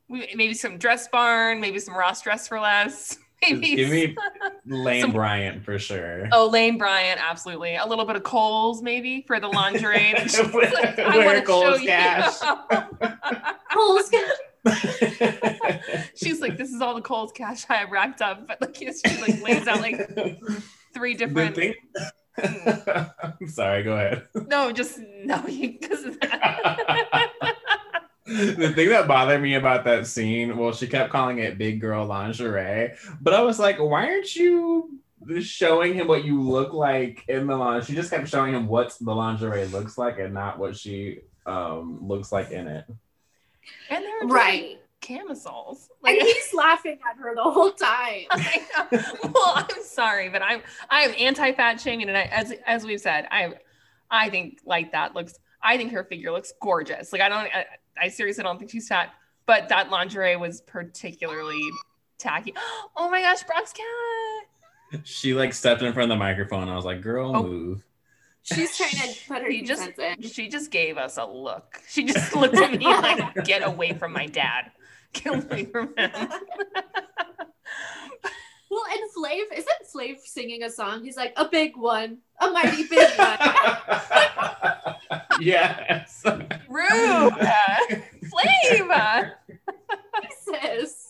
maybe some dress barn, maybe some Ross dress for less. [laughs] Maybe Give me Lane Some- Bryant for sure. Oh, Lane Bryant, absolutely. A little bit of Kohl's, maybe for the lingerie. And she's like, I want to show Kohl's you. cash. [laughs] She's like, this is all the Kohl's cash I have racked up. But like, she like lays out like [laughs] three different. thing. [laughs] I'm sorry. Go ahead. No, just no, because of that. the thing that bothered me about that scene, well, she kept calling it big girl lingerie, but I was like, why aren't you showing him what you look like in the lingerie? She just kept showing him what the lingerie looks like and not what she um looks like in it. And they're right. camisoles. And Like, he's [laughs] laughing at her the whole time. [laughs] Well, I'm sorry, but I'm I am anti-fat shaming, and I, as as we've said, I I think like that looks. I think her figure looks gorgeous. Like I don't, I, I seriously don't think she's fat, but that lingerie was particularly tacky. [gasps] Oh my gosh, Brock's cat. She like stepped in front of the microphone. I was like, "Girl, Oh. move." She's trying to [laughs] put her He just in. she just gave us a look. She just [laughs] looked at me like, "Get away from my dad. [laughs] Get away from him." Well, and Flav isn't Flav singing a song? He's like a big one, a mighty big one. yes. Rude, Flav. Sis.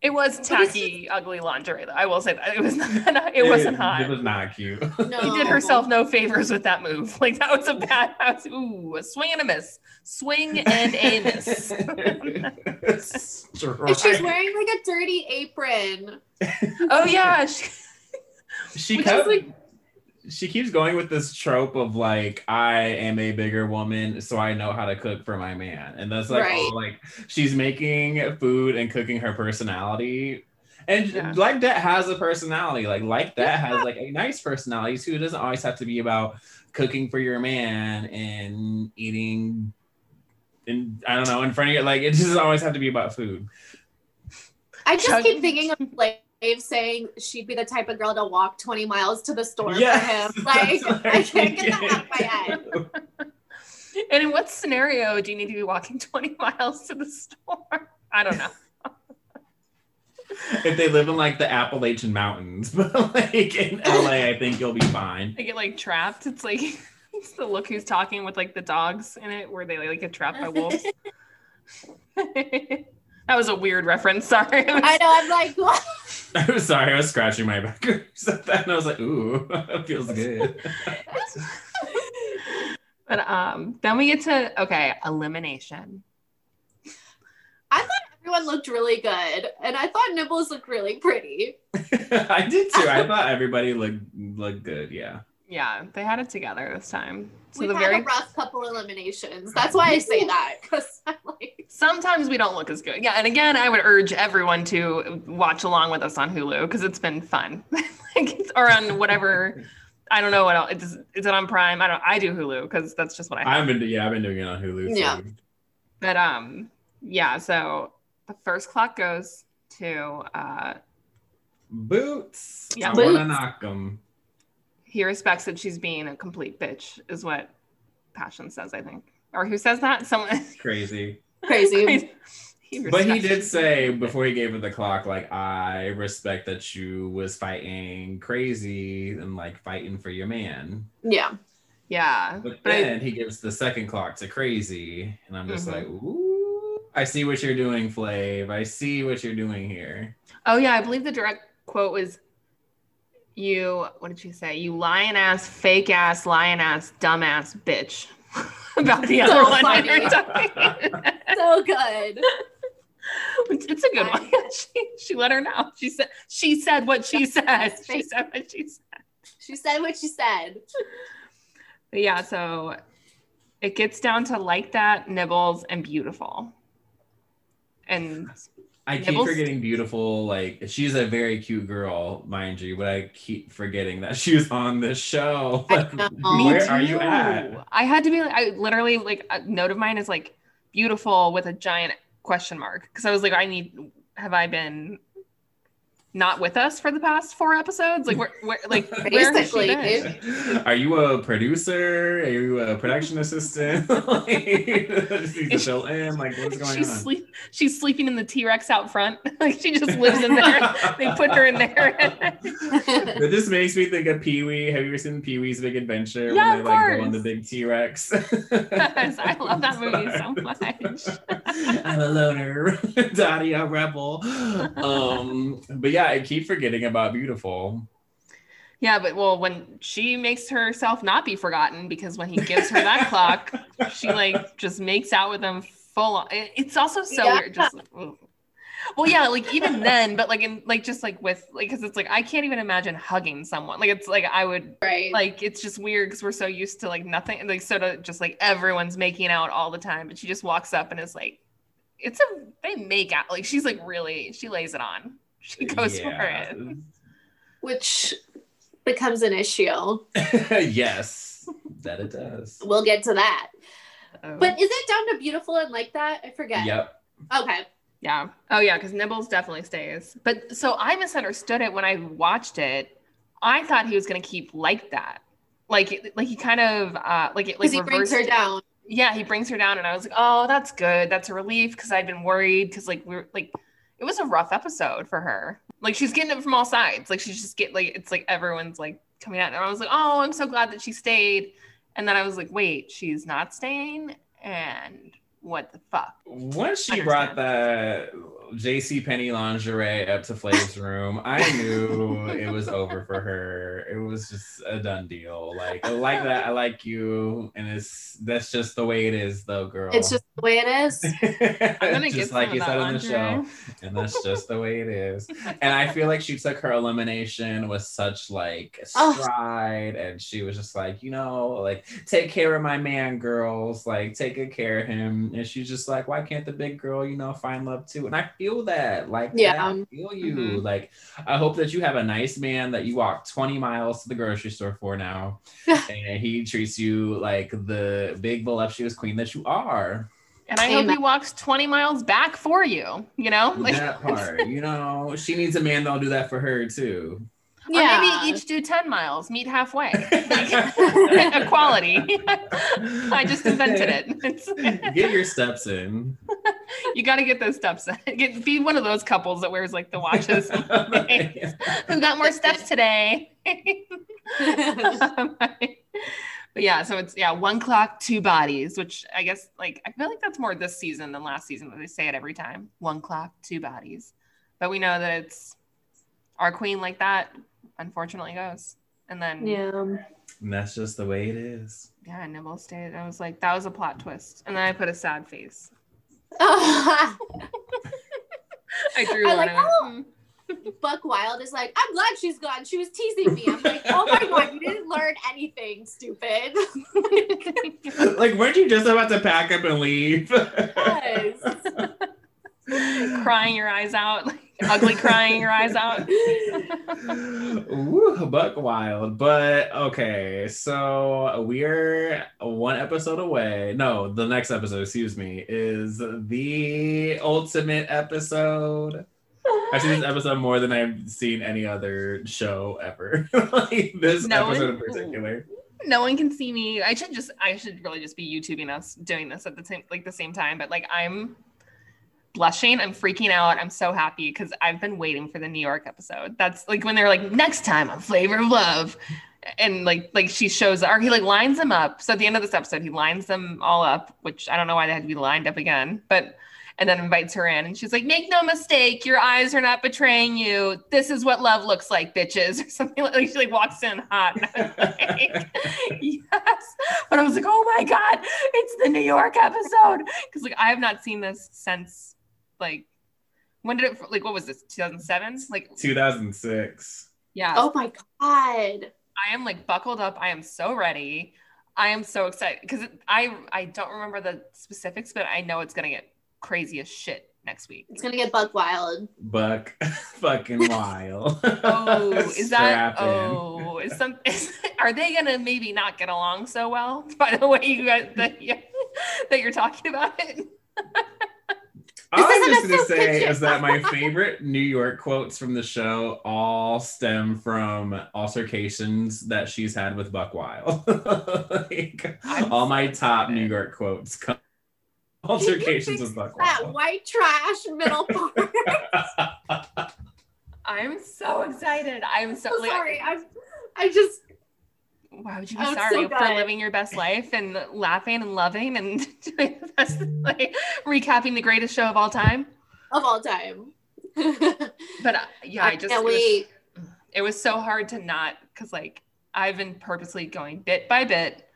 It was tacky, ugly lingerie. Though I will say that it was not. [laughs] It wasn't hot. It was not cute. [laughs] No. He did herself no favors with that move. [laughs] Like that was a bad house. Ooh, a swing and a miss. Swing and a miss. And she's wearing like a dirty apron. oh yeah. She, she Which kept is like- she keeps going with this trope of like I am a bigger woman, so I know how to cook for my man, and that's like Right. all, like she's making food and cooking her personality. And Yeah. like that has a personality. Like like that has like a nice personality too. It doesn't always have to be about cooking for your man and eating and I don't know in front of you. Like it doesn't always have to be about food. I just Chug- keep thinking of Flav saying she'd be the type of girl to walk 20 miles to the store Yes. for him. [laughs] Like, That's I I'm can't get that out of my head. [laughs] and in what scenario do you need to be walking [laughs] 20 miles to the store? I don't know. if they live in like the Appalachian Mountains, but like in LA, I think you'll be fine. They get like trapped. It's like it's the look who's talking with like the dogs in it, where they like get trapped by wolves. that was a weird reference. Sorry. Was- I know, I'm like, what? I was [laughs] sorry, I was scratching my back. when you and I was like, ooh, [laughs] that feels good. [laughs] But um, then we get to okay, elimination. I thought everyone looked really good. And I thought Nibbles looked really pretty. I did too. I thought everybody looked looked good. Yeah. Yeah, they had it together this time. So We've the had very a rough couple eliminations. That's why I say that. Because [laughs] like, sometimes we don't look as good. Yeah, and again, I would urge everyone to watch along with us on Hulu because it's been fun. [laughs] like, it's- or on whatever. [laughs] I don't know what else. It's, is it on Prime? I don't. I do Hulu because that's just what I have. I've been yeah, I've been doing it on Hulu. Yeah. But um, yeah. So the first clock goes to uh, Boots. Yeah. I wanna knock them. He respects that she's being a complete bitch, is what Passion says. I think, or who says that? Someone. [laughs] Crazy. crazy. he But he did say before he gave her the clock, like, I respect that you was fighting crazy and like fighting for your man. Yeah. Yeah, But but I- then he gives the second clock to crazy. And I'm just Mhm. like, ooh, I see what you're doing, Flav. I see what you're doing here. Oh yeah, I believe the direct quote was you what did she say? You lying ass, fake ass, lying ass, dumbass bitch. [laughs] About the other So one. funny. [laughs] we. So good. it's, it's a good one. [laughs] she, she let her know. She said she said what she said. She said what she said. She said what she said. But yeah, so it gets down to like that, nibbles, and beautiful. And I keep forgetting beautiful. Like she's a very cute girl, mind you, but I keep forgetting that [laughs] she was on this show. Like, where Me are you at? I had to be like, I literally like a note of mine is like beautiful with a giant question mark because I was like, I need. Have I been not with us for the past four episodes? Like, where, where like, [laughs] where has she Basically, been? Are you a producer? Are you a production assistant? [laughs] like, [laughs] just need to fill in. Like, what's going she's on? sleep. She's sleeping in the T Rex out front. like, she just lives in there. they put her in there. But this makes me think of Pee Wee. Have you ever seen Pee Wee's Big Adventure? Yeah, when of they like go on the big T Rex. Yes, I love that movie so much. I'm a loner, Daddy, a rebel. Um, but yeah, I keep forgetting about Beautiful. Yeah, but well, when she makes herself not be forgotten, because when he gives her that clock, she like just makes out with him full on. It's also so Yeah. weird. Just ugh. well, yeah, like even then, but like in like just like with like because it's like I can't even imagine hugging someone. Like it's like I would right. like it's just weird because we're so used to like nothing like so to just like everyone's making out all the time, but she just walks up and is like, it's a they make out like she's like really she lays it on. She goes for it. Which becomes an issue. [laughs] yes, that it does. We'll get to that. Oh. But is it down to beautiful and like that? I forget. Yep. Okay. Yeah. Oh yeah, because Nibbles definitely stays. But so I misunderstood it when I watched it. I thought he was gonna keep like that. Like like he kind of uh like it like he brings her reversed- down. Yeah, he brings her down and I was like, Oh, that's good. That's a relief because I'd been worried because like we are like it was a rough episode for her. Like she's getting it from all sides. Like she's just get like it's like everyone's like coming out and I was like, Oh, I'm so glad that she stayed. And then I was like, wait, she's not staying? And what the fuck? Once she brought that JC Penney lingerie up to Flav's room, I knew it was over for her. It was just a done deal. Like I like that, I like you, and it's that's just the way it is, though, girl. It's just the way it is. [laughs] I'm gonna just like you said on the show, and that's just the way it is. And I feel like she took her elimination with such like Oh. stride, and she was just like, you know, like take care of my man, girls, like take good care of him. And she's just like, why can't the big girl, you know, find love too? And I feel that, like, Yeah. that. I feel you. Mhm. Like, I hope that you have a nice man that you walk 20 miles to the grocery store for now, [laughs] and he treats you like the big voluptuous queen that you are. And I hope he walks 20 miles back for you, you know? Like, that part, you know, she needs a man that'll do that for her too. Or Yeah. maybe each do 10 miles, meet halfway. [laughs] [laughs] Equality. I just invented it. Get your steps in. [laughs] you got to get those steps. in. [laughs] Get, be one of those couples that wears like the watches. [laughs] Who got more steps today? but yeah, so it's yeah, one clock, two bodies, which I guess like I feel like that's more this season than last season, but they say it every time. One clock, two bodies. But we know that it's our queen like that, unfortunately goes. And then yeah, yeah. And that's just the way it is. Yeah, Nibblz stayed. I was like, that was a plot twist. And then I put a sad face. I I drew I one. like, and oh. Hmm. Buckwild is like, I'm glad she's gone. She was teasing me. I'm like, oh my god, you didn't learn anything, stupid. [laughs] like, weren't you just about to pack up and leave? Yes. [laughs] Crying your eyes out, like, ugly crying your eyes out. Ooh, Buckwild. But okay, so we're one episode away. No, the next episode, excuse me, is the ultimate episode. I've seen this [laughs] episode more than I've seen any other show ever. [laughs] like this No episode in particular. no one can see me. I should just I should really just be YouTubing us doing this at the same like the same time. But like I'm blushing, I'm freaking out. I'm so happy because I've been waiting for the New York episode. That's like when they're like next time on Flavor of Love. And like like she shows or he like lines them up. So at the end of this episode, he lines them all up, which I don't know why they had to be lined up again, but and then invites her in and she's like, make no mistake, your eyes are not betraying you. This is what love looks like, bitches, [laughs] or something like, she like walks in hot. Like, [laughs] yes. But I was like, oh my God, it's the New York episode. Cause like I have not seen this since like when did it like what was this? 2007? Like 2006. yeah. Oh my god. I am like buckled up. I am so ready. I am so excited because I I don't remember the specifics, but I know it's gonna get crazy as shit next week. It's gonna get Buck Wild. Buck [laughs] fucking wild. Oh, [laughs] is that? Oh, is some? Is, are they gonna maybe not get along so well? [laughs] By the way, you guys that, you, that you're talking about it. All I'm just gonna say kitchen. is that my favorite New York quotes from the show all stem from altercations that she's had with Buckwild. [laughs] like, all my top. New York quotes come altercations with Buck That Wild. white trash middle [laughs] part. I'm so excited. I'm so I'm like, sorry. I'm I just Why would you be Oh, it's sorry so for living your best life and laughing and loving and [laughs] doing the best, like recapping the greatest show of all time? of all time. [laughs] But uh, yeah, I, just can't it was, wait. it was so hard to not because like I've been purposely going bit by bit,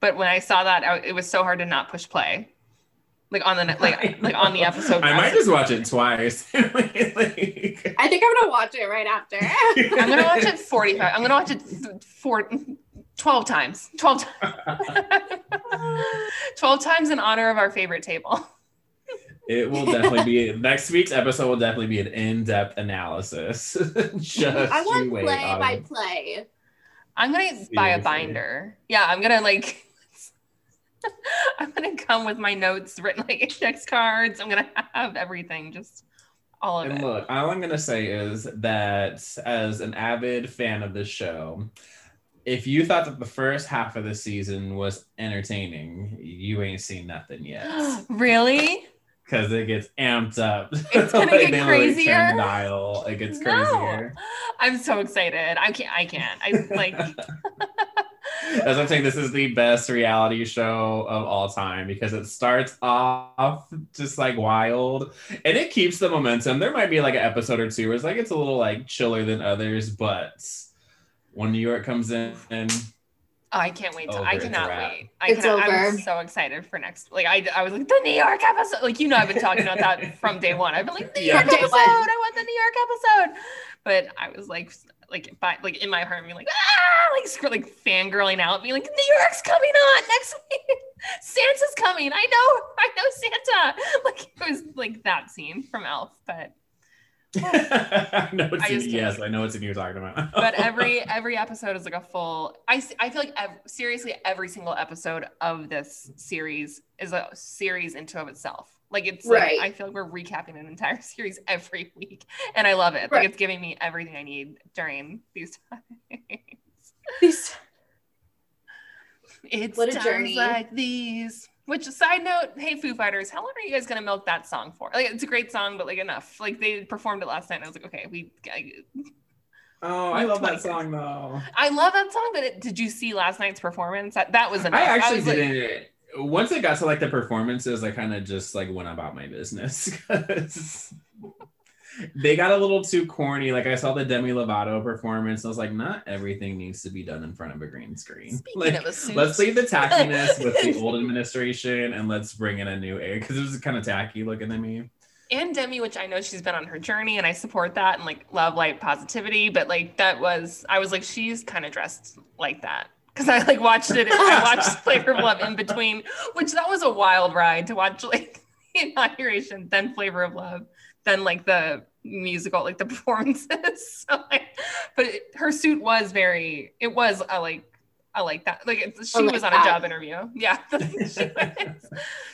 but when I saw that, I, it was so hard to not push play, like on the like [laughs] like on the episode. I might just watch it twice. Like- I think I'm gonna watch it right after. I'm gonna watch it 45. I'm gonna watch it th- four, 12 times. 12 times. [laughs] 12 times in honor of our favorite table. It will definitely be next week's episode will definitely be an in-depth analysis. [laughs] Just I want you wait, play by Autumn. play. I'm gonna buy a binder. Yeah, I'm gonna like [laughs] I'm gonna come with my notes written like index cards. I'm gonna have everything, just all of And it. look, all I'm gonna say is that as an avid fan of this show, if you thought that the first half of the season was entertaining, you ain't seen nothing yet. [gasps] really? Because it gets amped up. It's gonna [laughs] get crazier? dial. It gets No. crazier. I'm so excited. I can't. I can't. I like. [laughs] As I'm saying, this is the best reality show of all time because it starts off just like wild and it keeps the momentum. There might be like an episode or two where it's like it's a little like chiller than others, but when New York comes in, and Oh, I can't wait. To, I cannot wrap. wait. I It's cannot, I'm so excited for next. Like I, I was like the New York episode. Like you know, I've been talking about that [laughs] from day one. I've been like New Yeah. York Day episode. I want the New York episode. But I was like, like, by, like in my heart, being like, ah, like, scr- like fangirling out, being like, New York's coming on next week. [laughs] Santa's coming. I know, I know Santa. [laughs] Like it was like that scene from Elf, but [laughs] I know it's I in, just yes, I know what you're talking about. but [laughs] every every episode is like a full I I feel like ev- seriously every single episode of this series is a series into of itself like it's like, Right. i feel like we're recapping an entire [laughs] series every week and i love it Right. like it's giving me everything i need during these times These- it's What a times journey. like these which side note hey foo fighters how long are you guys gonna milk that song for like it's a great song but like enough like they performed it last night and i was like okay we I, oh, I love that song though. I love that song, but it, did you see last night's performance? That, that was enough. I actually was didn't. Uh, once it got to like the performances, I kind of just like went about my business [laughs] they got a little too corny. Like I saw the Demi Lovato performance, I was like, not everything needs to be done in front of a green screen. Speaking [laughs] Like, of a suit, let's leave the tackiness with the old [laughs] administration, and let's bring in a new air because it was kind of tacky looking to me. and Demi, which I know she's been on her journey, and I support that and like love light positivity. But like that was, I was like, she's kind of dressed like that because I like watched it. I [laughs] watched Flavor of Love in between, which that was a wild ride to watch like the inauguration, then Flavor of Love, then like the musical, like the [laughs] performances. [laughs] so, like, but it, her suit was very, it was a like. I like that. Like it's, she I like was on that. a job interview. Yeah, [laughs] she was.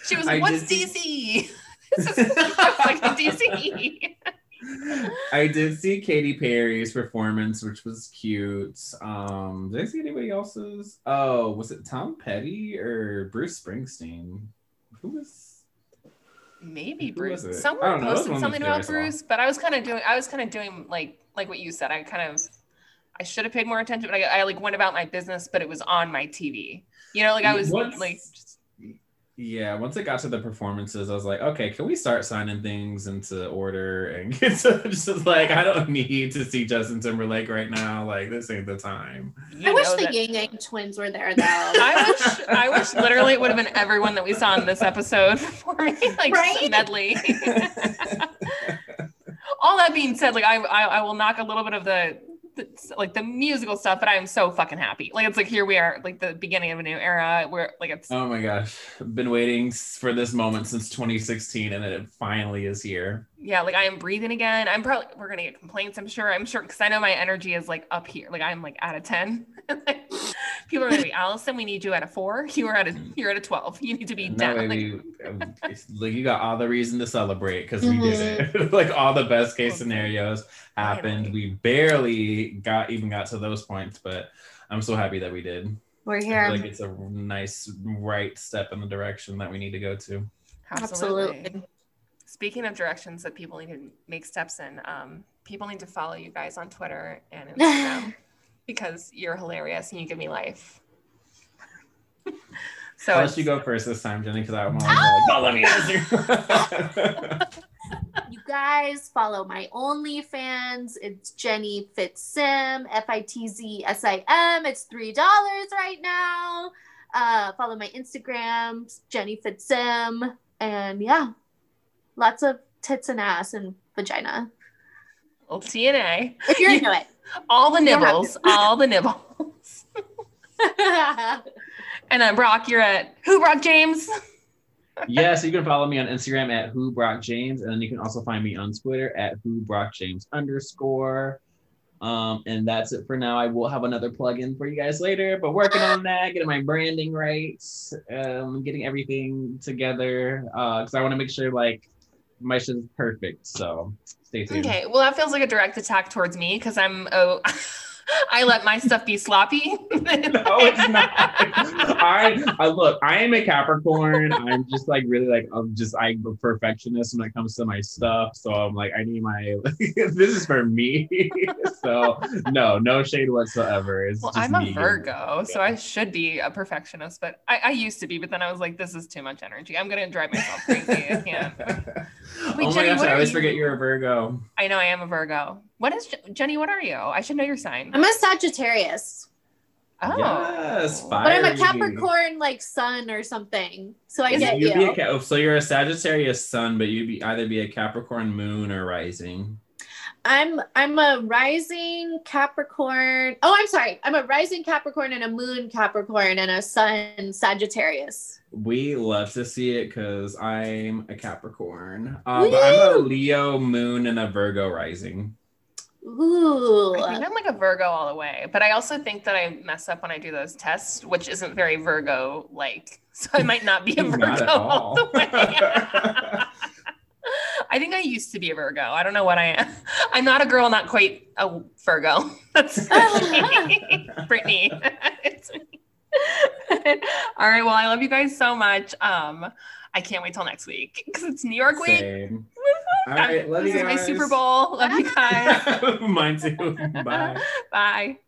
She was like, "What's did DC?" this is like DC. I did see Katy Perry's performance, which was cute. Um, did I see anybody else's? Oh, was it Tom Petty or Bruce Springsteen? Who was? Maybe Bruce. was it? I Someone don't know. It was posted something the two I about. Bruce, but I was kind of doing. I was kind of doing like like what you said. I kind of. I should have paid more attention, but I, I like went about my business, but it was on my TV. You know, like I was What's- like, just, Yeah, once it got to the performances, I was like, okay, can we start signing things into order and [laughs] get to just like I don't need to see Justin Timberlake right now. Like this ain't the time. you I wish know the that- Ying Yang twins were there though. [laughs] I wish, I wish literally it would have been everyone that we saw in this episode [laughs] performing like Right? medley. All that being said, like I, I, I will knock a little bit of the, the like the musical stuff, but I am so fucking happy. Like it's like here we are, like the beginning of a new era. Where like it's oh my gosh, been waiting for this moment since 2016, and it finally is here. Yeah, like I am breathing again. I'm probably we're gonna get complaints. I'm sure. I'm sure because I know my energy is like up here. Like I'm like out of ten. [laughs] People are gonna be Allison. We need you at a four. You are at a you're at a twelve. You need to be And down. that Like, we, it's like you got all the reason to celebrate because we did it. Mm-hmm. [laughs] like all the best case scenarios happened. We barely got even got to those points, but I'm so happy that we did. We're I here. feel like it's a nice right step in the direction that we need to go to. absolutely. Absolutely. Speaking of directions that people need to make steps in, um, people need to follow you guys on Twitter and [laughs] Instagram because you're hilarious and you give me life. [laughs] so I'll let you go first this time, Jenny, because I'm always like, don't let me answer. [laughs] You guys follow my OnlyFans. It's Jenny Fitzsim, F I T Z S I M. It's $3 right now. Uh, follow my Instagram, Jenny Fitzsim. And yeah, lots of tits and ass and vagina. well, TNA, If you're into it. [laughs] all the You don't have nibbles, all the nibbles. [laughs] And then Brock, you're at who? Brock James. yes, you can follow me on Instagram at who Brock James, and then you can also find me on Twitter at who Brock James underscore. Um, and that's it for now. I will have another plug-in for you guys later, but working on that, getting my branding right, um, getting everything together. Uh, because I want to make sure like my shit is perfect. So stay tuned. Okay, well, that feels like a direct attack towards me because I'm oh, [laughs] I let my stuff be sloppy. [laughs] no, it's not. I, I look. I am a Capricorn. I'm just like really like I'm just I'm a perfectionist when it comes to my stuff. So I'm like I need my. [laughs] this is for me. [laughs] so no, no shade whatsoever. It's well, I'm a. Virgo, so I should be a perfectionist, but I, I used to be. But then I was like, this is too much energy. I'm gonna drive myself crazy. I can't. Wait, oh Jenny, gosh! I always you? forget you're a Virgo. I know I am a Virgo. What is Jenny? What are you? I should know your sign. I'm a Sagittarius, Oh, Yes, but I'm a. Capricorn like sun or something. So I Is get You'd be a Ca- so you're a Sagittarius sun, but you'd be either be a Capricorn moon or rising. I'm I'm a rising Capricorn. Oh, I'm sorry. I'm a rising Capricorn and a moon Capricorn and a sun Sagittarius. We love to see it because I'm a Capricorn. Uh, but I'm a Leo moon and a Virgo rising. Ooh. I think I'm like a Virgo all the way, but I also think that I mess up when I do those tests, which isn't very Virgo like. [laughs] So I might not be a [laughs] Virgo at all all. the way. [laughs] I think I used to be a Virgo. I don't know what I am. I'm not a girl, not quite a Virgo. That's Brittany. it's me. all right. Well, I love you guys so much. Um, I can't wait till next week because it's New York week. All right, love this you is my. Super Bowl. Love you [laughs] guys. Mine too. Bye. [laughs] Bye.